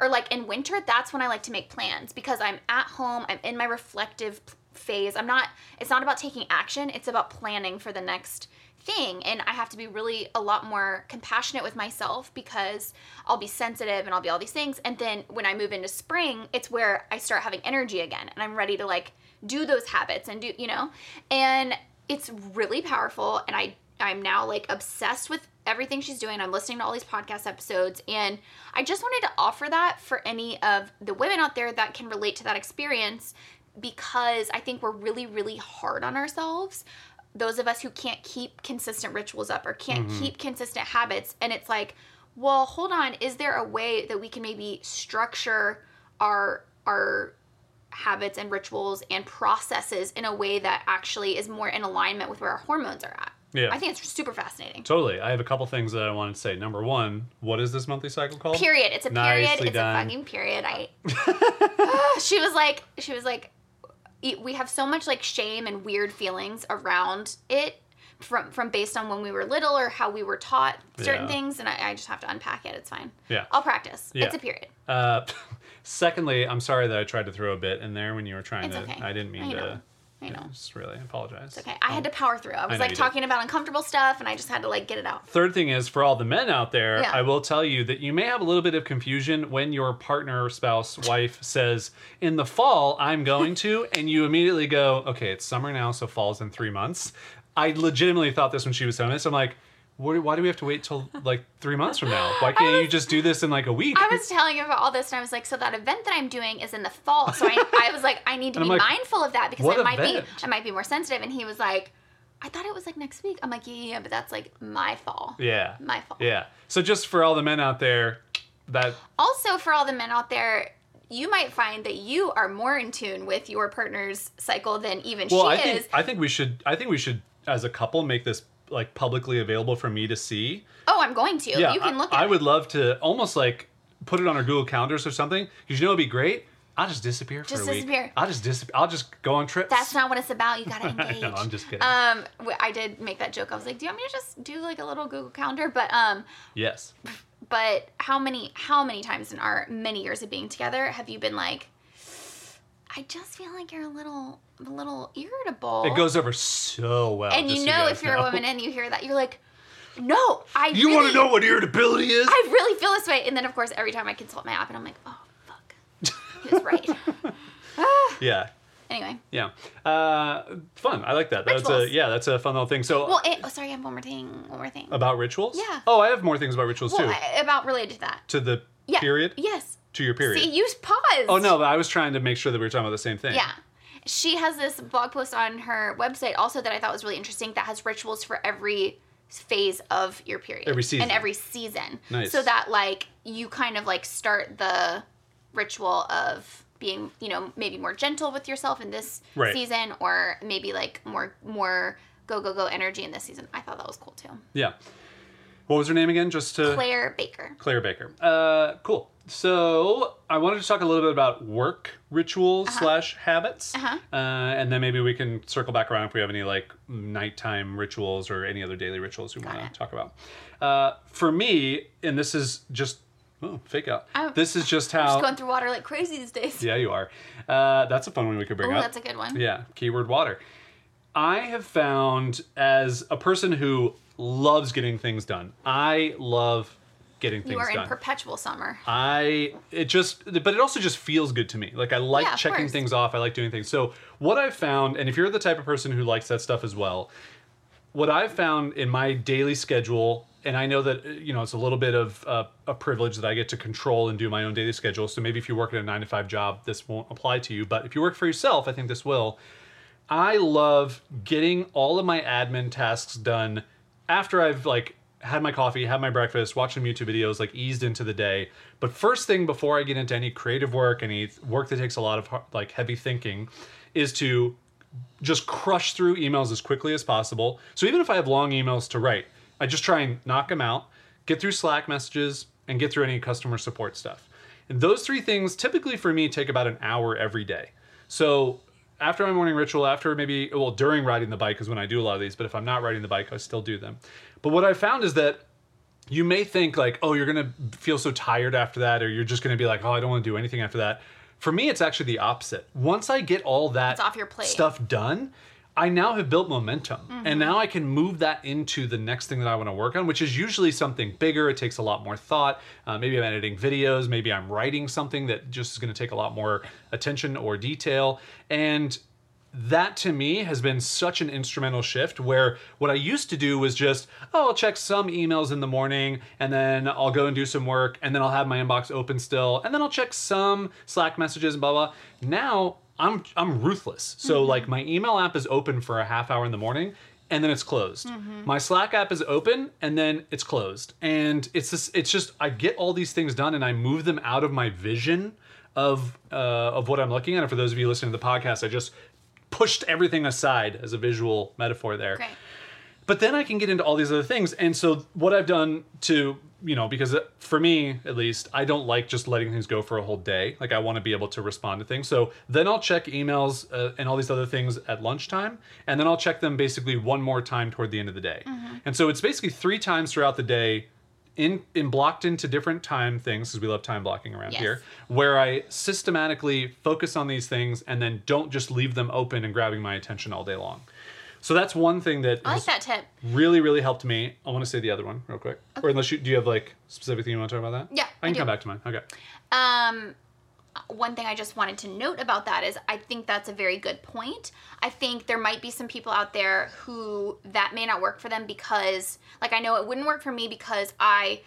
or like in winter, that's when I like to make plans because I'm at home, I'm in my reflective phase. I'm not it's not about taking action, it's about planning for the next thing and I have to be really a lot more compassionate with myself because I'll be sensitive and I'll be all these things and then when I move into spring, it's where I start having energy again and I'm ready to like do those habits and do, you know. And it's really powerful and I I'm now like obsessed with everything she's doing. I'm listening to all these podcast episodes and I just wanted to offer that for any of the women out there that can relate to that experience because I think we're really really hard on ourselves. Those of us who can't keep consistent rituals up or can't mm-hmm. keep consistent habits and it's like, well, hold on, is there a way that we can maybe structure our our habits and rituals and processes in a way that actually is more in alignment with where our hormones are at. Yeah. I think it's super fascinating. Totally. I have a couple things that I wanted to say. Number one, what is this monthly cycle called? Period. It's a period. Nicely it's done. a fucking period. I. [laughs] she was like, she was like, "E- we have so much like shame and weird feelings around it from from based on when we were little or how we were taught certain Yeah. things, and I, I just have to unpack it. It's fine. Yeah. I'll practice. Yeah. It's a period. Uh, [laughs] secondly, I'm sorry that I tried to throw a bit in there when you were trying It's to. okay. I didn't mean I know. to. I know. Just really apologize. It's okay. I had to power through. I was know like you did. talking about uncomfortable stuff, and I just had to like get it out. Third thing is for all the men out there, Yeah. I will tell you that you may have a little bit of confusion when your partner, spouse, wife says, "In the fall, I'm going to," [laughs] and you immediately go, "Okay, it's summer now, so fall's in three months." I legitimately thought this when she was telling this. I'm like, "Why why do we have to wait till like three months from now? [laughs] Why can't you just do this in like a week?" I was telling you about all this, and I was like, so that event that I'm doing is in the fall. So I, [laughs] I was like, I need to And be like, mindful of that because "What I might event?" be, I might be more sensitive. And he was like, I thought it was like next week. I'm like, yeah, yeah, but that's like my fall. yeah, My fall. yeah. So just for all the men out there, that Also, for all the men out there, you might find that you are more in tune with your partner's cycle than even well, she I think. I think we should I think we should as a couple make this like publicly available for me to see. oh, I'm going to. Yeah, you can I, look at I it. would love to almost like put it on our Google calendars or something. Because you know, it'd be great. I'll just disappear for Just a week. disappear. I'll just disappear. I'll just go on trips. That's not what it's about. You gotta [laughs] engage. know, I'm just kidding. Um, I did make that joke. I was like, "Do you want me to just do like a little Google Calendar?" But um, yes. but how many how many times in our many years of being together have you been like i just feel like you're a little a little irritable It goes over so well. and you so know guys if you're a woman and you hear that you're like no i You really, want to know what irritability is? i really feel this way and then of course every time i consult my app and i'm like oh fuck he was right Ah, [laughs] [laughs] yeah. anyway Yeah. Uh, fun. I like that. That's a yeah. That's a fun little thing. So well it, oh sorry i have one more thing one more thing about rituals. Yeah. Oh, I have more things about rituals well too. I- about related to that to the yeah period. yes To your period. see you paused Oh no, but I was trying to make sure that we were talking about the same thing. Yeah. She has this blog post on her website also that I thought was really interesting that has rituals for every phase of your period. Every season. And every season. Nice. So that like you kind of like start the ritual of being, you know, maybe more gentle with yourself in this Right. season or maybe like more more go go go energy in this season. I thought that was cool too. Yeah. What was her name again? Just to Claire Baker. Claire Baker. Uh, cool. So I wanted to talk a little bit about work rituals slash habits, Uh-huh. uh, and then maybe we can circle back around if we have any like nighttime rituals or any other daily rituals we want to talk about. Uh, for me, and this is just oh, fake out. I'm- this is just how. Just going through water like crazy these days. yeah, you are. Uh, that's a fun one we could bring Oh, up. that's a good one. Yeah, keyword water. I have found as a person who loves getting things done, I love getting things done. You are done. in perpetual summer. I it just but it also just feels good to me. Like I like Yeah, checking course. things off. I like doing things. So what I've found, and if you're the type of person who likes that stuff as well, what I've found in my daily schedule, and I know that you know it's a little bit of uh, a privilege that I get to control and do my own daily schedule. So maybe if you work at a nine to five job, this won't apply to you. But if you work for yourself, I think this will. I love getting all of my admin tasks done after I've like had my coffee, had my breakfast, watched some YouTube videos, like eased into the day. But first thing before I get into any creative work, any work that takes a lot of like heavy thinking, is to just crush through emails as quickly as possible. So even if I have long emails to write, I just try and knock them out, get through Slack messages, and get through any customer support stuff. And those three things typically for me take about an hour every day. So after my morning ritual, after maybe, well, during riding the bike is when I do a lot of these, but if I'm not riding the bike, I still do them. But what I found is that you may think like, oh, you're gonna feel so tired after that, or you're just gonna be like, oh, I don't want to do anything after that. For me, it's actually the opposite. Once I get all that It's off your plate. stuff done, I now have built momentum, Mm-hmm. and now I can move that into the next thing that I want to work on, which is usually something bigger. It takes a lot more thought. Uh, maybe I'm editing videos. Maybe I'm writing something that just is going to take a lot more attention or detail, and that to me has been such an instrumental shift where what I used to do was just, oh, I'll check some emails in the morning and then I'll go and do some work and then I'll have my inbox open still and then I'll check some Slack messages and blah blah. Now I'm I'm ruthless. So like my email app is open for a half hour in the morning and then it's closed. My Slack app is open and then it's closed. And it's just it's just I get all these things done and I move them out of my vision of uh, of what I'm looking at. And for those of you listening to the podcast, I just pushed everything aside as a visual metaphor there. Great. But then I can get into all these other things. And so what I've done to, you know, because for me at least, I don't like just letting things go for a whole day. Like I want to be able to respond to things. So then I'll check emails uh, and all these other things at lunchtime, and then I'll check them basically one more time toward the end of the day. And so it's basically three times throughout the day in, in blocked into different time things because we love time blocking around Yes. here where i systematically focus on these things and then don't just leave them open and grabbing my attention all day long so that's one thing that I like that tip. really really helped me. I want to say the other one real quick. Or unless you do you have like specific thing you want to talk about that? Yeah, i I can do. come back to mine. Okay. Um, one thing I just wanted to note about that is I think that's a very good point. I think there might be some people out there who that may not work for them because, like, I know it wouldn't work for me because I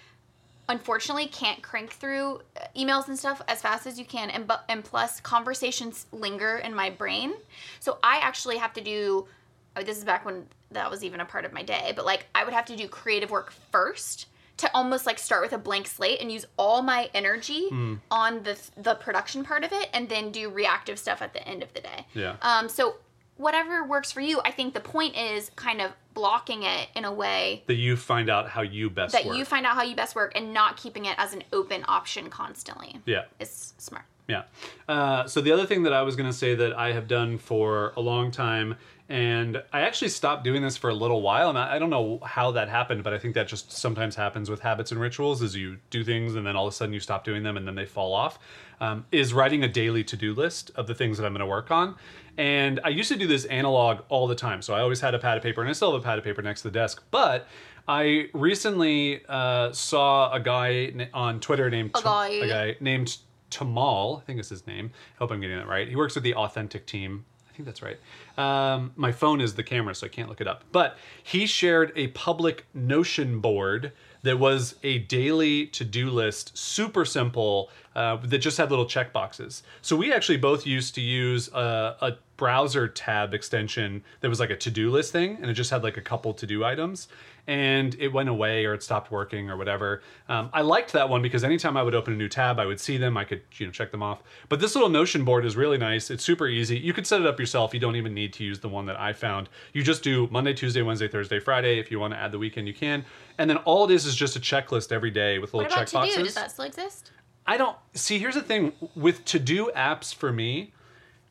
unfortunately can't crank through uh, emails and stuff as fast as you can and but and plus conversations linger in my brain. So i actually have to do this is back when that was even a part of my day but like i would have to do creative work first to almost like start with a blank slate and use all my energy on the the production part of it and then do reactive stuff at the end of the day Yeah. um so whatever works for you i think the point is kind of blocking it in a way that you find out how you best that work you find out how you best work and not keeping it as an open option constantly yeah is smart. Yeah. Uh, so the other thing that I was going to say that I have done for a long time, and I actually stopped doing this for a little while, and I, I don't know how that happened, but I think that just sometimes happens with habits and rituals, is you do things and then all of a sudden you stop doing them and then they fall off. Um, is writing a daily to-do list of the things that I'm going to work on, and I used to do this analog all the time. So I always had a pad of paper, and I still have a pad of paper next to the desk, but. I recently uh, saw a guy on Twitter named A guy. a guy named Tamal, I think is his name. I hope I'm getting that right. He works with the Authentic team. I think that's right. Um, my phone is the camera, so I can't look it up. But he shared a public Notion board that was a daily to-do list, super simple, uh, that just had little check boxes. So we actually both used to use a, a browser tab extension that was like a to-do list thing, and it just had like a couple to-do items and it went away or it stopped working or whatever. Um, I liked that one because anytime I would open a new tab, I would see them, I could you know check them off. But this little Notion board is really nice. It's super easy. You could set it up yourself. You don't even need to use the one that I found. You just do Monday, Tuesday, Wednesday, Thursday, Friday. If you want to add the weekend, you can. And then all it is is just a checklist every day with little What about check to boxes. do? Does that still exist? I don't see. Here's the thing with to do apps for me.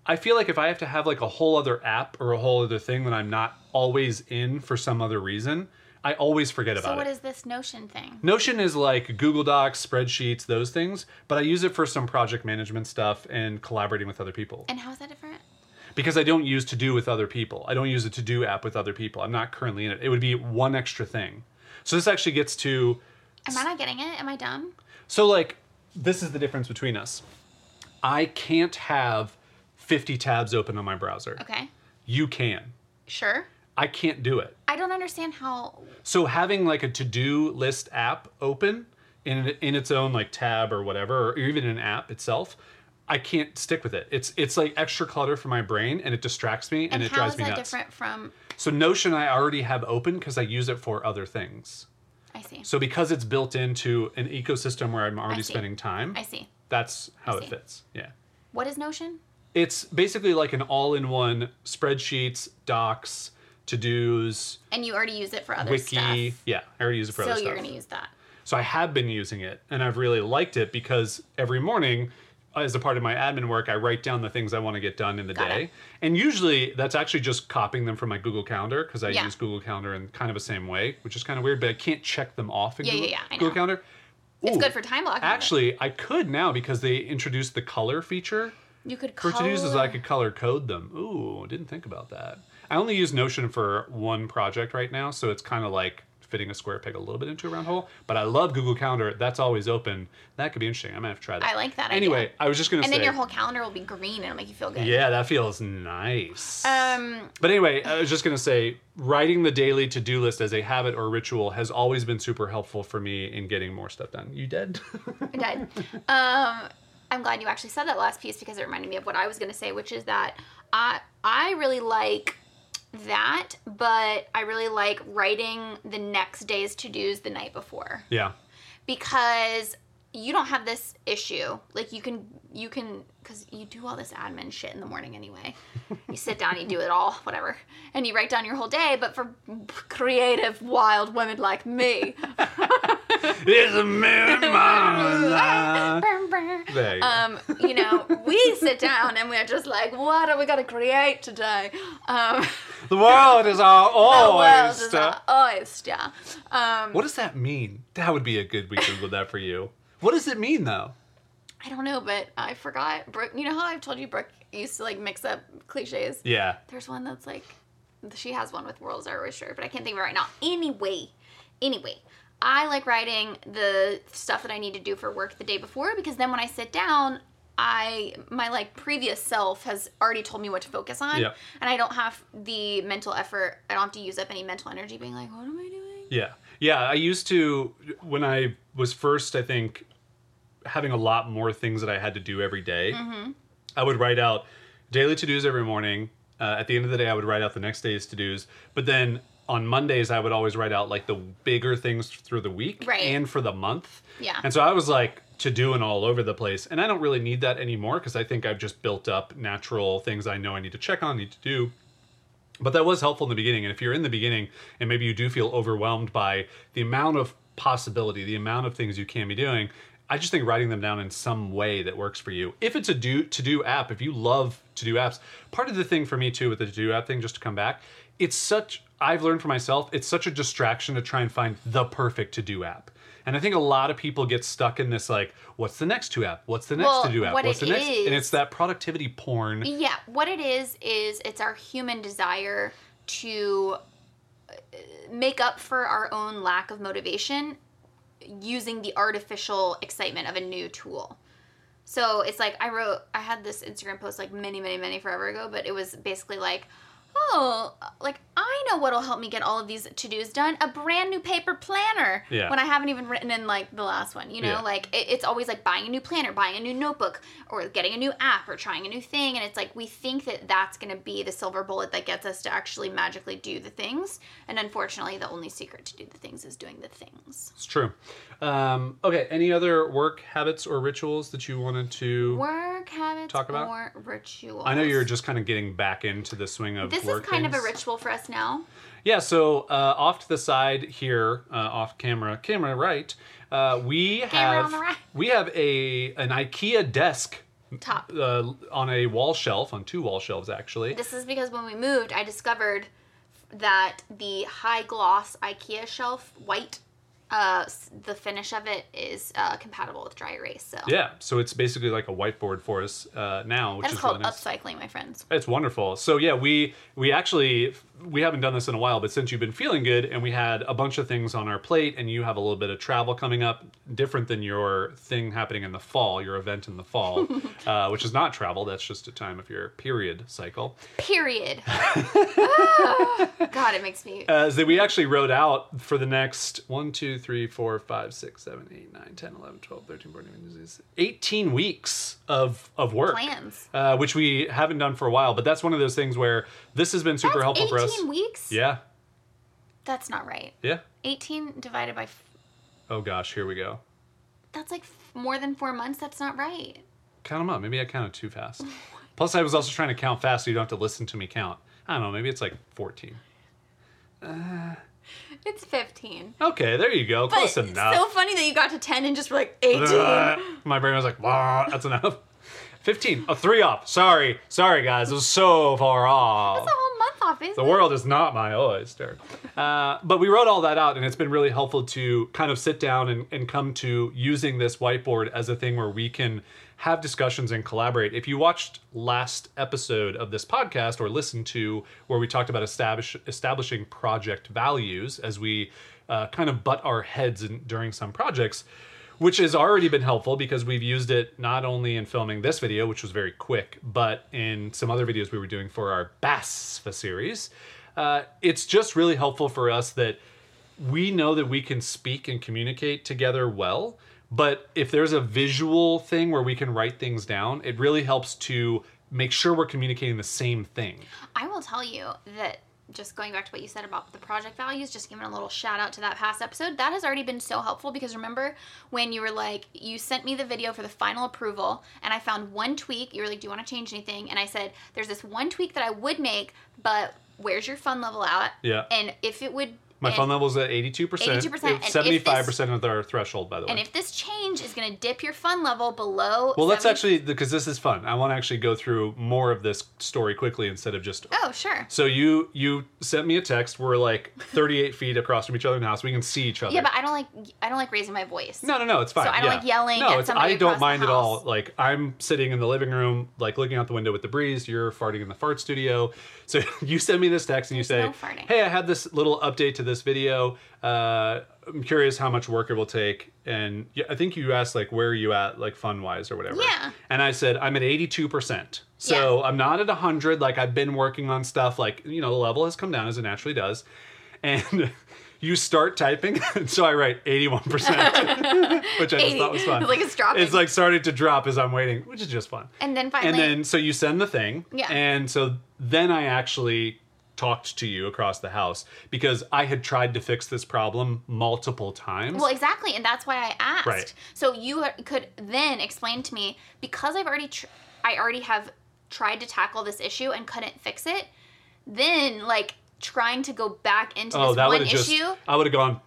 I feel like if I have to have like a whole other app or a whole other thing that I'm not always in for some other reason, I always forget So about what it. is this Notion thing? Notion is like Google Docs, spreadsheets, those things, but I use it for some project management stuff and collaborating with other people. And how is that different? Because I don't use to do with other people. I don't use a to do app with other people. I'm not currently in it. It would be one extra thing. So this actually gets to Am I not getting it? Am I dumb? So, like, this is the difference between us. I can't have 50 tabs open on my browser. Okay. You can. Sure. I can't do it. I don't understand how. So, having like a to do list app open in, in its own like tab or whatever, or even an app itself, I can't stick with it. It's it's like extra clutter for my brain and it distracts me and, And it how drives is me that nuts. different from? So Notion I already have open because I use it for other things. I see. So because it's built into an ecosystem where I'm already spending time, I see. that's how it fits. Yeah. What is Notion? It's basically like an all-in-one spreadsheets, docs, to-dos, And you already use it for other wiki. stuff. Yeah, I already use it for So other stuff. So you're gonna use that. So I have been using it, and I've really liked it because every morning, as a part of my admin work, I write down the things I want to get done in the Got day. it. And usually that's actually just copying them from my Google Calendar because I Yeah. use Google Calendar in kind of the same way, which is kind of weird, but I can't check them off in Yeah, Google, yeah, Google. Calendar. It's good for time blocking. Actually, I could now because they introduced the color feature. you could color. For to-dos, is I could color code them. Ooh, didn't think about that. I only use Notion for one project right now, so it's kind of like fitting a square peg a little bit into a round hole. But I love Google Calendar. That's always open. That could be interesting. I might have to try that. I like that Anyway, idea. I was just gonna and say. then your whole calendar will be green and it'll make you feel good. yeah, that feels nice. Um, But anyway, I was just gonna say, writing the daily to-do list as a habit or ritual has always been super helpful for me in getting more stuff done. You dead? [laughs] I died. Um, I'm glad you actually said that last piece because it reminded me of what I was going to say, which is that I I really like that, but I really like writing the next day's to dos the night before yeah. because you don't have this issue. Like you can you can because you do all this admin shit in the morning anyway. you sit down, you do it all, whatever, and you write down your whole day. But for creative, wild women like me, [laughs] It's a marathon. [laughs] There you go. um, you know, we sit down and we're just like, what are we gonna create today? Um, [laughs] The world is our the world is oyster. our oyster. Um, What does that mean? That would be a good weekend with that for you. What does it mean though? I don't know, but I forgot. Brooke, you know how I've told you Brooke used to like mix up cliches. Yeah. There's one that's like, she has one with world's our oyster, but I can't think of it right now. Anyway, anyway, I like writing the stuff that I need to do for work the day before because then when I sit down, I my like previous self has already told me what to focus on, Yeah. and I don't have the mental effort. I don't have to use up any mental energy being like, what am I doing? Yeah. Yeah. I used to, when I was first, I think, having a lot more things that I had to do every day, I would write out daily to dos every morning. Uh, at the end of the day, I would write out the next day's to dos. But then on Mondays, I would always write out like the bigger things through the week Right. and for the month. Yeah. And so I was like to do and all over the place. And I don't really need that anymore because I think I've just built up natural things I know I need to check on, need to do. But that was helpful in the beginning. And if you're in the beginning and maybe you do feel overwhelmed by the amount of possibility, the amount of things you can be doing, I just think writing them down in some way that works for you. If it's a do to do app, if you love to do apps, part of the thing for me too with the to do app thing, just to come back, it's such I've learned for myself, it's such a distraction to try and find the perfect to do app. And I think a lot of people get stuck in this like, what's the next to app? What's the next Well, to do app? what What's it the next? is- And it's that productivity porn. Yeah, what it is is it's our human desire to uh, make up for our own lack of motivation using the artificial excitement of a new tool. So it's like I wrote I had this Instagram post like many many many forever ago, but it was basically like Oh, like I know what'll help me get all of these to-dos done. A brand new paper planner. Yeah. When I haven't even written in like the last one, you know, Yeah. like it, it's always like buying a new planner, buying a new notebook, or getting a new app, or trying a new thing. And it's like we think that that's going to be the silver bullet that gets us to actually magically do the things. And unfortunately, the only secret to do the things is doing the things. It's true. Um, okay, any other work habits or rituals that you wanted to? Work habits Talk about? or rituals. I know you're just kind of getting back into the swing of This is work kind of a ritual for us now. Yeah, so uh, off to the side here, uh, off camera, camera right, uh, we Camera have on the right. we have a an IKEA desk Top. uh, on a wall shelf, on two wall shelves actually. This is because when we moved, I discovered that the high gloss IKEA shelf, white, uh, the finish of it is uh, compatible with dry erase. So Yeah, so it's basically like a whiteboard for us uh, now, which that is is called really nice. upcycling, my friends. It's wonderful. So yeah, we we actually we haven't done this in a while, but since you've been feeling good and we had a bunch of things on our plate and you have a little bit of travel coming up, different than your thing happening in the fall, your event in the fall, [laughs] uh, which is not travel. That's just a time of your period cycle. Period. [laughs] Ah, God, it makes me. Uh, that we actually wrote out for the next 1, 2, 3, 4, 5, 6, 7, 8, 9, 10, 11, 12, 13, 14, 15, 16, 18 weeks of, of work. Plans. Uh, which we haven't done for a while, but that's one of those things where this has been super That's helpful for us. 18 weeks? Yeah, That's not right. yeah. 18 divided by. F- Oh gosh, here we go. that's like f- more than four months. That's not right. Count them up. Maybe I counted too fast. Plus, I was also trying to count fast so you don't have to listen to me count. I don't know. Maybe it's like 14. Uh. It's 15. Okay, there you go. Close but enough. so funny that you got to 10 and just were like 18. [laughs] My brain was like, "Wah, that's enough. 15. A three off. Sorry. Sorry, guys. It was so far off. That's a whole month off, isn't it? The it? world is not my oyster. Uh, but we wrote all that out, and it's been really helpful to kind of sit down and, and come to using this whiteboard as a thing where we can have discussions and collaborate. If you watched last episode of this podcast or listened to where we talked about establish, establishing project values as we uh, kind of butt our heads in, during some projects, which has already been helpful because we've used it not only in filming this video, which was very quick, but in some other videos we were doing for our BASFA series. Uh, it's just really helpful for us that we know that we can speak and communicate together well. But if there's a visual thing where we can write things down, it really helps to make sure we're communicating the same thing. I will tell you that just going back to what you said about the project values, just giving a little shout out to that past episode, that has already been so helpful because remember when you were like, you sent me the video for the final approval and I found one tweak. You were like, Do you want to change anything? And I said, There's this one tweak that I would make, but where's your fun level at? Yeah. And if it would. My fun level is at 82%. 82%, 75% of our threshold, by the way. And if this change is going to dip your fun level below. well, let's actually, because this is fun. I want to actually go through more of this story quickly instead of just Oh, sure. So you you sent me a text. We're like 38 [laughs] feet across from each other in the house. We can see each other. Yeah, but I don't like I don't like raising my voice. no, no, no. It's fine. So I don't yeah. like yelling No, it's, I don't mind at all. Like I'm sitting in the living room, like looking out the window with the breeze. You're farting in the fart studio. So [laughs] you send me this text and you say, no. "Hey, I had this little update to this video. Uh, I'm curious how much work it will take." And I think you asked like, "Where are you at, like fun wise or whatever?" Yeah. And I said, "I'm at 82 percent." So I'm not at 100. Like I've been working on stuff. Like you know, the level has come down as it naturally does, and. [laughs] You start typing, [laughs] so I write 81%, [laughs] which I just thought was fun. It's like it's dropping. It's like starting to drop as I'm waiting, which is just fun. And then finally And then, so you send the thing. Yeah. And so then I actually talked to you across the house because I had tried to fix this problem multiple times. Well, exactly, and that's why I asked. Right. So you could then explain to me because I've already, tr- I already have tried to tackle this issue and couldn't fix it. Then, like trying to go back into oh, this that one have just, issue, I would have gone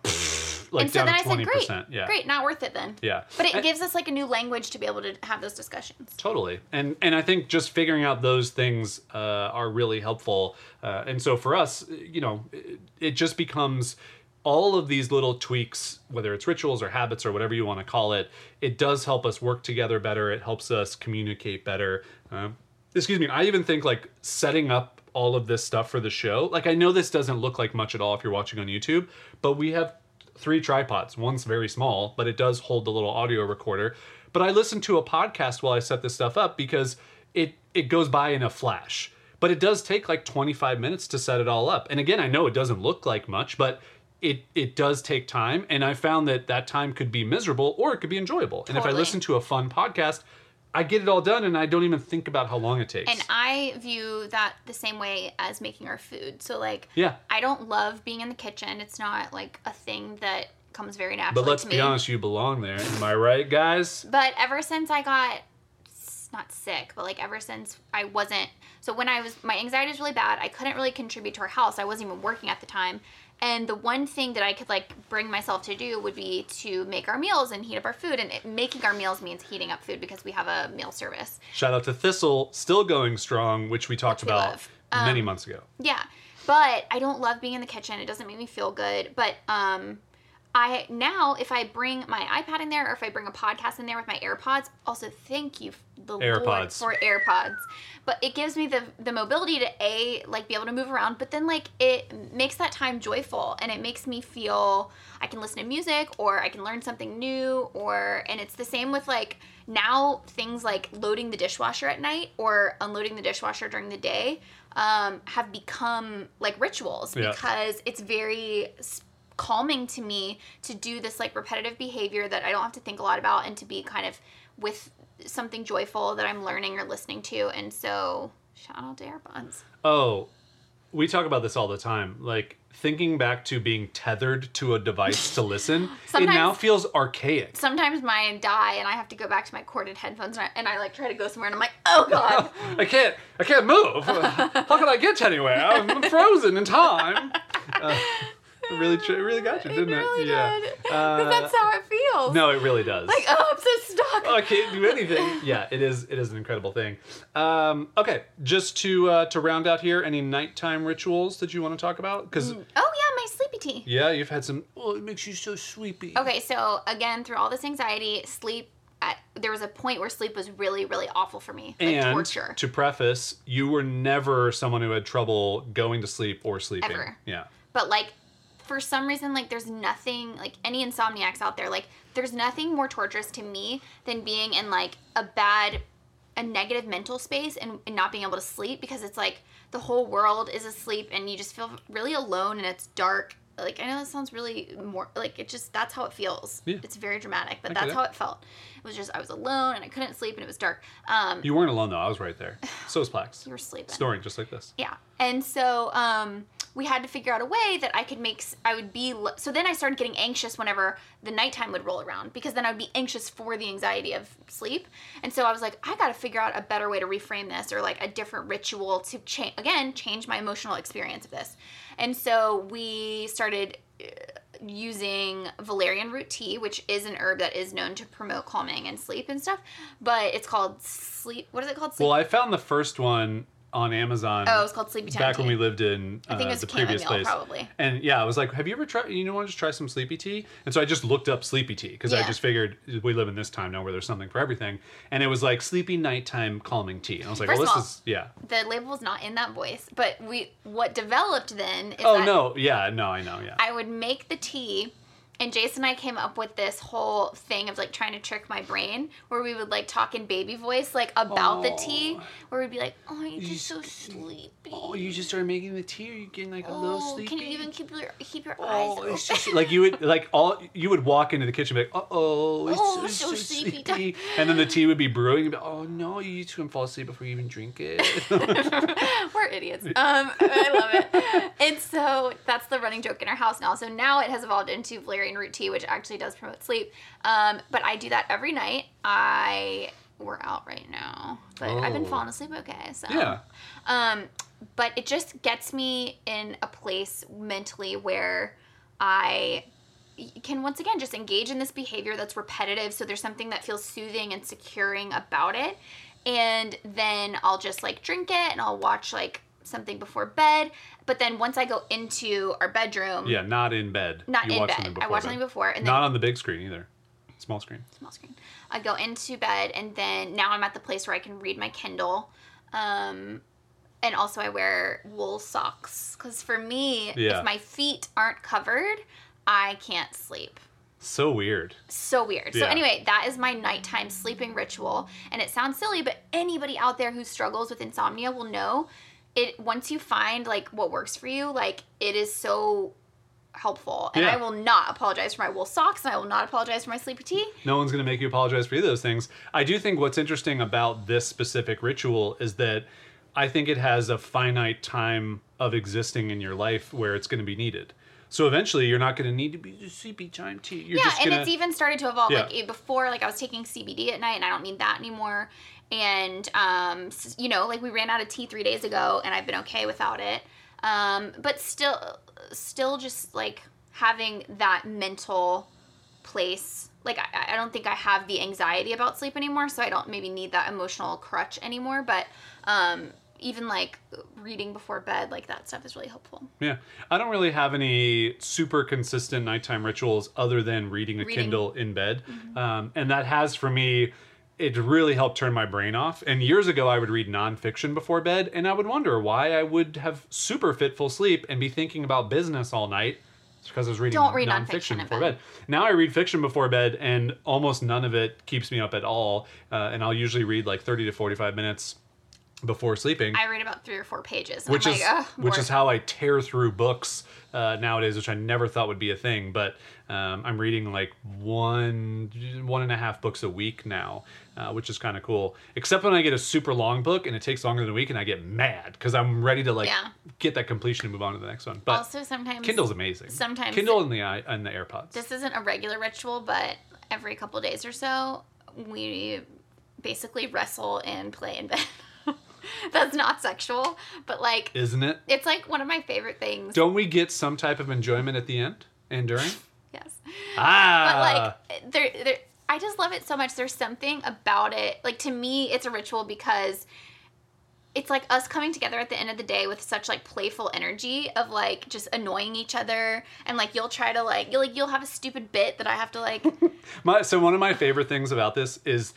like and so down then I said, 20%. "Great, yeah. great, not worth it then." Yeah. But it gives us like a new language to be able to have those discussions. Totally, and and I think just figuring out those things uh, are really helpful. Uh, and so for us, you know, it, it just becomes all of these little tweaks, whether it's rituals or habits or whatever you want to call it. It does help us work together better. It helps us communicate better. Uh, excuse me. I even think like setting up all of this stuff for the show. Like I know this doesn't look like much at all if you're watching on YouTube, but we have three tripods. One's very small, but it does hold the little audio recorder. But I listen to a podcast while I set this stuff up because it it goes by in a flash. But it does take like 25 minutes to set it all up. And again, I know it doesn't look like much, but it it does take time and I found that that time could be miserable or it could be enjoyable. And if I listen to a fun podcast, I get it all done and I don't even think about how long it takes. And I view that the same way as making our food. So like, Yeah. I don't love being in the kitchen. It's not like a thing that comes very naturally but let's be honest, you belong there. Am I right, guys? But ever since I got not sick, but like ever since I wasn't so when I was my anxiety was really bad, I couldn't really contribute to our house. I wasn't even working at the time. And the one thing that I could like bring myself to do would be to make our meals and heat up our food. And it, making our meals means heating up food because we have a meal service. Shout out to Thistle, still going strong, which we talked Which we about. Um, many months ago. Yeah. But I don't love being in the kitchen. It doesn't make me feel good. But um I now if I bring my iPad in there or if I bring a podcast in there with my AirPods, also thank you the Lord for AirPods. But it gives me the the mobility to a like be able to move around, but then like it makes that time joyful and it makes me feel I can listen to music or I can learn something new or and it's the same with like now things like loading the dishwasher at night or unloading the dishwasher during the day um, have become like rituals Yeah. because it's very s- calming to me to do this like repetitive behavior that I don't have to think a lot about and to be kind of with something joyful that I'm learning or listening to. And so, shout out to AirPods. Oh, we talk about this all the time. Like thinking back to being tethered to a device to listen, [laughs] it now feels archaic. Sometimes mine die and I have to go back to my corded headphones and I, and I like try to go somewhere and I'm like, oh god. [laughs] I can't. I can't move. [laughs] How can I get anywhere? I'm frozen in time. Uh, really, tr- it really got you, didn't it? really yeah. did. Uh, That's how it feels. no, it really does. Like, oh, I'm so oh, I can't do anything. [laughs] Yeah, it is. It is an incredible thing. Um, okay, just to uh, to round out here, any nighttime rituals that you want to talk about? Because Oh yeah, my sleepy tea. yeah, you've had some. Oh, it makes you so sleepy. Okay, so again, through all this anxiety, sleep. At, there was a point where sleep was really, really awful for me, like and torture. to preface, you were never someone who had trouble going to sleep or sleeping. Ever. Yeah. but like for some reason like there's nothing like any insomniacs out there like there's nothing more torturous to me than being in like a bad a negative mental space and, and not being able to sleep because it's like the whole world is asleep and you just feel really alone and it's dark like i know that sounds really more like it just that's how it feels Yeah. it's very dramatic but I that's how it felt it was just i was alone and i couldn't sleep and it was dark um You weren't alone though. I was right there. So was Plax. [sighs] you were sleeping Snoring just like this. yeah. And so um, we had to figure out a way that I could make, I would be, so then I started getting anxious whenever the nighttime would roll around because then I would be anxious for the anxiety of sleep. And so I was like, I got to figure out a better way to reframe this or like a different ritual to change, again, change my emotional experience of this. And so we started uh, using valerian root tea, which is an herb that is known to promote calming and sleep and stuff, but it's called sleep, what is it called? Sleep. Well, I found the first one on Amazon. oh, it's called Sleepy Time back Tea. when we lived in uh, I think it was the previous chamomile, place. probably. And yeah, I was like, "Have you ever tried? You know, want to just try some sleepy tea?" And so I just looked up sleepy tea because I just figured we live in this time now where there's something for everything. And it was like sleepy nighttime calming tea. And I was like, First "Well, this all, is yeah." the label was not in that voice, but we what developed then is Oh no, yeah, no, I know, yeah. I would make the tea and Jason and I came up with this whole thing of like trying to trick my brain where we would like talk in baby voice like about the tea where we'd be like, Oh, you're You just so sleepy. oh, you just started making the tea. Are you getting like a little Oh, sleepy? can you even keep your keep your eyes Oh, open? it's just like you would like all you would walk into the kitchen and be like, uh oh, it's Oh, so, so sleepy. sleepy. and then the tea would be brewing. And be, oh no, you two can fall asleep before you even drink it. [laughs] We're idiots. [laughs] Um, I love it. And so that's the running joke in our house now. So now it has evolved into valerian root tea, which actually does promote sleep. Um, but I do that every night. I we're out right now, but I've been Oh. falling asleep okay. So yeah. um, but it just gets me in a place mentally where I can once again just engage in this behavior that's repetitive. So there's something that feels soothing and securing about it. And then I'll just like drink it and I'll watch like something before bed. But then once I go into our bedroom, Yeah, not in bed. not You in bed, I before watch something before, and then Not on the big screen either. Small screen. small screen. I go into bed, and then now I'm at the place where I can read my Kindle. Um, and also, I wear wool socks because for me, Yeah. if my feet aren't covered, I can't sleep. So weird. So weird. So anyway, that is my nighttime sleeping ritual, and it sounds silly, but anybody out there who struggles with insomnia will know it. Once you find like what works for you, like it is so helpful. And Yeah. I will not apologize for my wool socks, and I will not apologize for my sleepy tea. No one's going to make you apologize for either of those things. I do think what's interesting about this specific ritual is that I think it has a finite time of existing in your life where it's going to be needed. So eventually, you're not going to need to be sleepy time tea. You're yeah, and gonna, it's even started to evolve. Yeah. Like before, like I was taking CBD at night, and I don't need that anymore. And um, you know, like we ran out of tea three days ago, and I've been okay without it. Um, but still, still just like having that mental place. Like I, I don't think I have the anxiety about sleep anymore, so I don't maybe need that emotional crutch anymore. But um, even like reading before bed, like that stuff is really helpful. Yeah, I don't really have any super consistent nighttime rituals other than reading a Reading. Mm-hmm. Kindle in bed, um, and that has for me. It really helped turn my brain off. And years ago, I would read nonfiction before bed, and I would wonder why I would have super fitful sleep and be thinking about business all night. It's because I was reading Don't read nonfiction before bed. bed. Now I read fiction before bed, and almost none of it keeps me up at all. Uh, and I'll usually read like thirty to forty-five minutes before sleeping I read about three or four pages, which I'm is like, which is how I tear through books uh, nowadays, which I never thought would be a thing. But um, I'm reading like one one and a half books a week now, uh, which is kind of cool. Except when I get a super long book and it takes longer than a week, and I get mad because I'm ready to like Yeah. get that completion and move on to the next one. But also sometimes Kindle's amazing. sometimes- Kindle and the and the AirPods. this isn't a regular ritual, but every couple days or so, we basically wrestle and play in bed. [laughs] That's not sexual, but like Isn't it? it's like one of my favorite things. Don't we get some type of enjoyment at the end and during? [laughs] yes. Ah, But like there there I just love it so much. There's something about it. Like to me, it's a ritual because it's like us coming together at the end of the day with such like playful energy of like just annoying each other and like you'll try to like you'll like you'll have a stupid bit that I have to like [laughs] My, so one of my favorite things about this is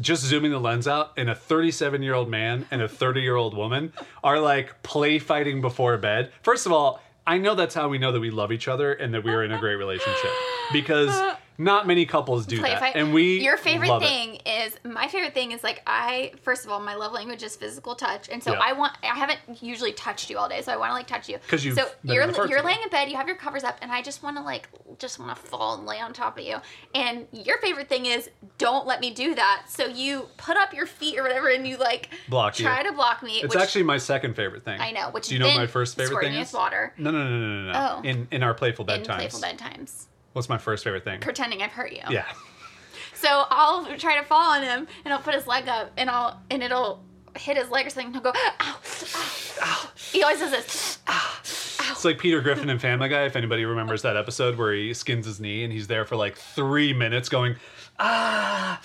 just zooming the lens out and a 37 year old man and a 30 year old woman are like play fighting before bed. First of all, I know that's how we know that we love each other and that we are in a great relationship [gasps] because not many couples do play that. fight. And we your favorite thing is my favorite thing is like I first of all my love language is physical touch and so Yeah. I want I haven't usually touched you all day so I want to like touch you 'Cause you've so you're you're laying in bed you have your covers up and I just want to like just want to fall and lay on top of you and your favorite thing is don't let me do that so you put up your feet or whatever and you like Block you. try to block me It's which actually my second favorite thing. I know which Do you know my first favorite thing is? water No, no, no, no, no, no. Oh. In in our playful in playful bedtimes What's my first favorite thing? pretending I've hurt you yeah. So I'll try to fall on him, and I'll put his leg up, and I'll and it'll hit his leg or something. and He'll go, ow, ow, ow. He always does this. Ow, ow. It's like Peter Griffin in Family Guy, if anybody remembers that episode where he skins his knee and he's there for like three minutes going, ah,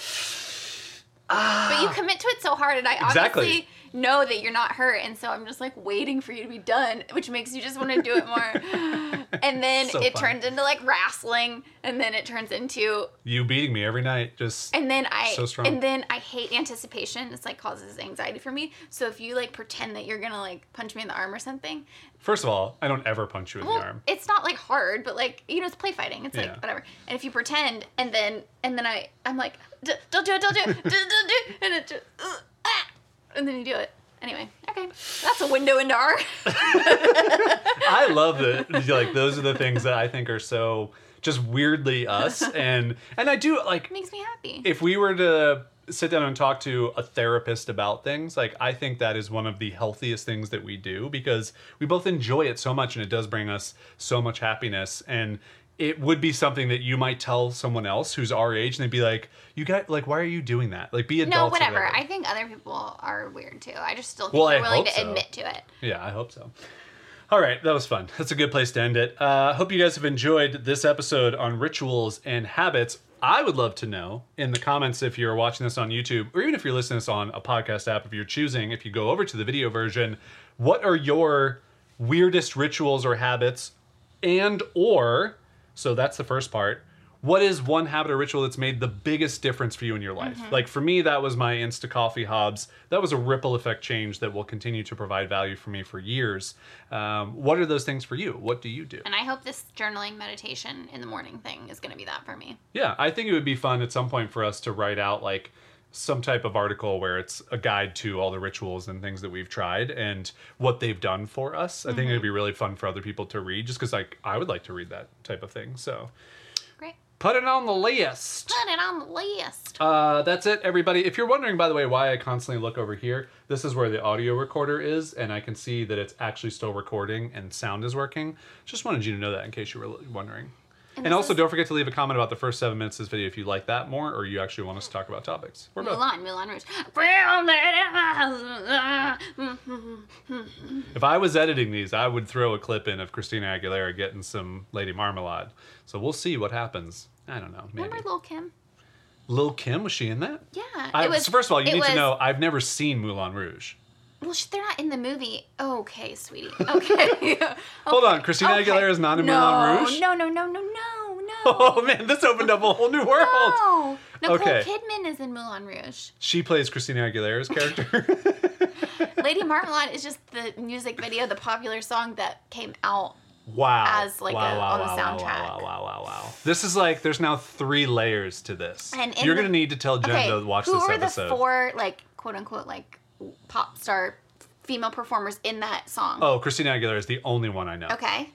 But you commit to it so hard, and I Exactly. obviously know that you're not hurt, and so I'm just like waiting for you to be done, which makes you just want to do it more. [laughs] and then So it fun. turns into like wrestling, and then it turns into you beating me every night. Just And then I So strong. and then I hate anticipation. It's like causes anxiety for me. So if you like pretend that you're gonna like punch me in the arm or something, first of all, I don't ever punch you in well, the arm. it's not like hard, but like you know, it's play fighting. It's Yeah. like whatever. And if you pretend, and then and then I I'm like, don't do it, don't do it, [laughs] don't, do it, and it just, and then you do it. Anyway, okay, that's a window into our. [laughs] I love that. Like those are the things that I think are so just weirdly us, [laughs] and and I do like makes me happy. if we were to sit down and talk to a therapist about things, like I think that is one of the healthiest things that we do because we both enjoy it so much and it does bring us so much happiness and it would be something that you might tell someone else who's our age and they'd be like, "You got like why are you doing that?" Like be adults. no, whatever. I think other people are weird too. I just still think Well, they're I willing to so. admit to it. Yeah, I hope so. All right, that was fun. That's a good place to end it. Uh, hope you guys have enjoyed this episode on rituals and habits. I would love to know in the comments if you're watching this on YouTube or even if you're listening to this on a podcast app, if you're choosing, if you go over to the video version, what are your weirdest rituals or habits and or so that's the first part. What is one habit or ritual that's made the biggest difference for you in your life? Like for me that was my insta coffee hobs. That was a ripple effect change that will continue to provide value for me for years. Um, what are those things for you? What do you do? And I hope this journaling meditation in the morning thing is going to be that for me. yeah i think it would be fun at some point for us to write out like some type of article where it's a guide to all the rituals and things that we've tried and what they've done for us i think it'd be really fun for other people to read just because like i would like to read that type of thing so Great. put it on the list Put it on the list. Uh, that's it, everybody. If you're wondering, by the way, why I constantly look over here, this is where the audio recorder is, and I can see that it's actually still recording and sound is working. Just wanted you to know that in case you were wondering. And, this also, is- don't forget to leave a comment about the first seven minutes of this video if you like that more, or you actually want us to talk about topics. Both. Moulin, Moulin Rouge. If I was editing these, I would throw a clip in of Christina Aguilera getting some Lady Marmalade. So we'll see what happens. I don't know. Maybe. Remember Lil Kim? Lil Kim was she in that? Yeah. I, it was, so first of all, you need to know I've never seen Moulin Rouge. Well, they're not in the movie. Okay, sweetie. Okay. [laughs] Hold on, Christina Okay. Aguilera is not in no, Moulin Rouge? No, no, no, no, no, no. [laughs] Oh man, this opened up a whole new world. No. Nicole Okay. Kidman is in Moulin Rouge. She plays Christina Aguilera's character. [laughs] Lady Marmalade is just the music video, the popular song that came out. wow. As, like, wow, a- wow, on the soundtrack. Wow, wow, wow, wow, wow. This is like there's now three layers to this. And You're the- gonna need to tell Jen Okay, to watch who this were episode. the four like quote unquote like pop star female performers in that song? Oh, Christina Aguilera is the only one I know. Okay.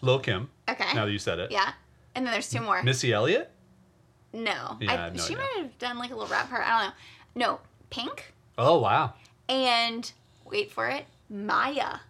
Lil Kim. Okay. Now that you said it. Yeah. And then there's two more. Missy Elliott. no. Yeah, I I, have no she idea. might have done like a little rap part. I don't know. No. Pink Oh wow. and wait for it, Mya.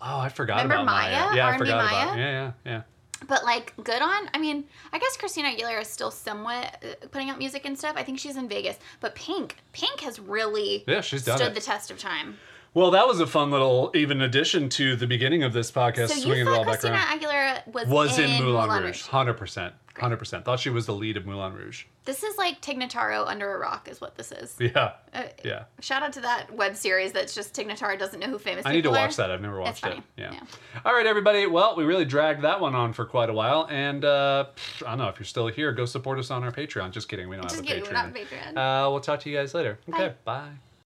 Oh, I forgot Remember about Mya. Mya? Yeah, I R&B forgot Mya? about. Yeah, yeah, yeah. But like good on. I mean, I guess Christina Aguilera is still somewhat uh, putting out music and stuff. I think she's in Vegas, but Pink, Pink has really Yeah, she's done stood it. the test of time. Well, that was a fun little even addition to the beginning of this podcast. So you swinging it all thought Christina. Aguilera was, Was in, Moulin, Moulin Rouge, hundred percent, hundred percent. Thought she was the lead of Moulin Rouge. This is like Tig Notaro under a rock, is what this is. Yeah, Uh, yeah. Shout out to that web series that's just Tig Notaro doesn't know who famous is. I need to watch are. that. I've never watched it. Yeah. Yeah. All right, everybody. Well, we really dragged that one on for quite a while, and uh, I don't know if you're still here. Go support us on our Patreon. Just kidding. We don't Just have a kidding, Patreon. we're not Patreon. Uh, we'll talk to you guys later. Okay. bye.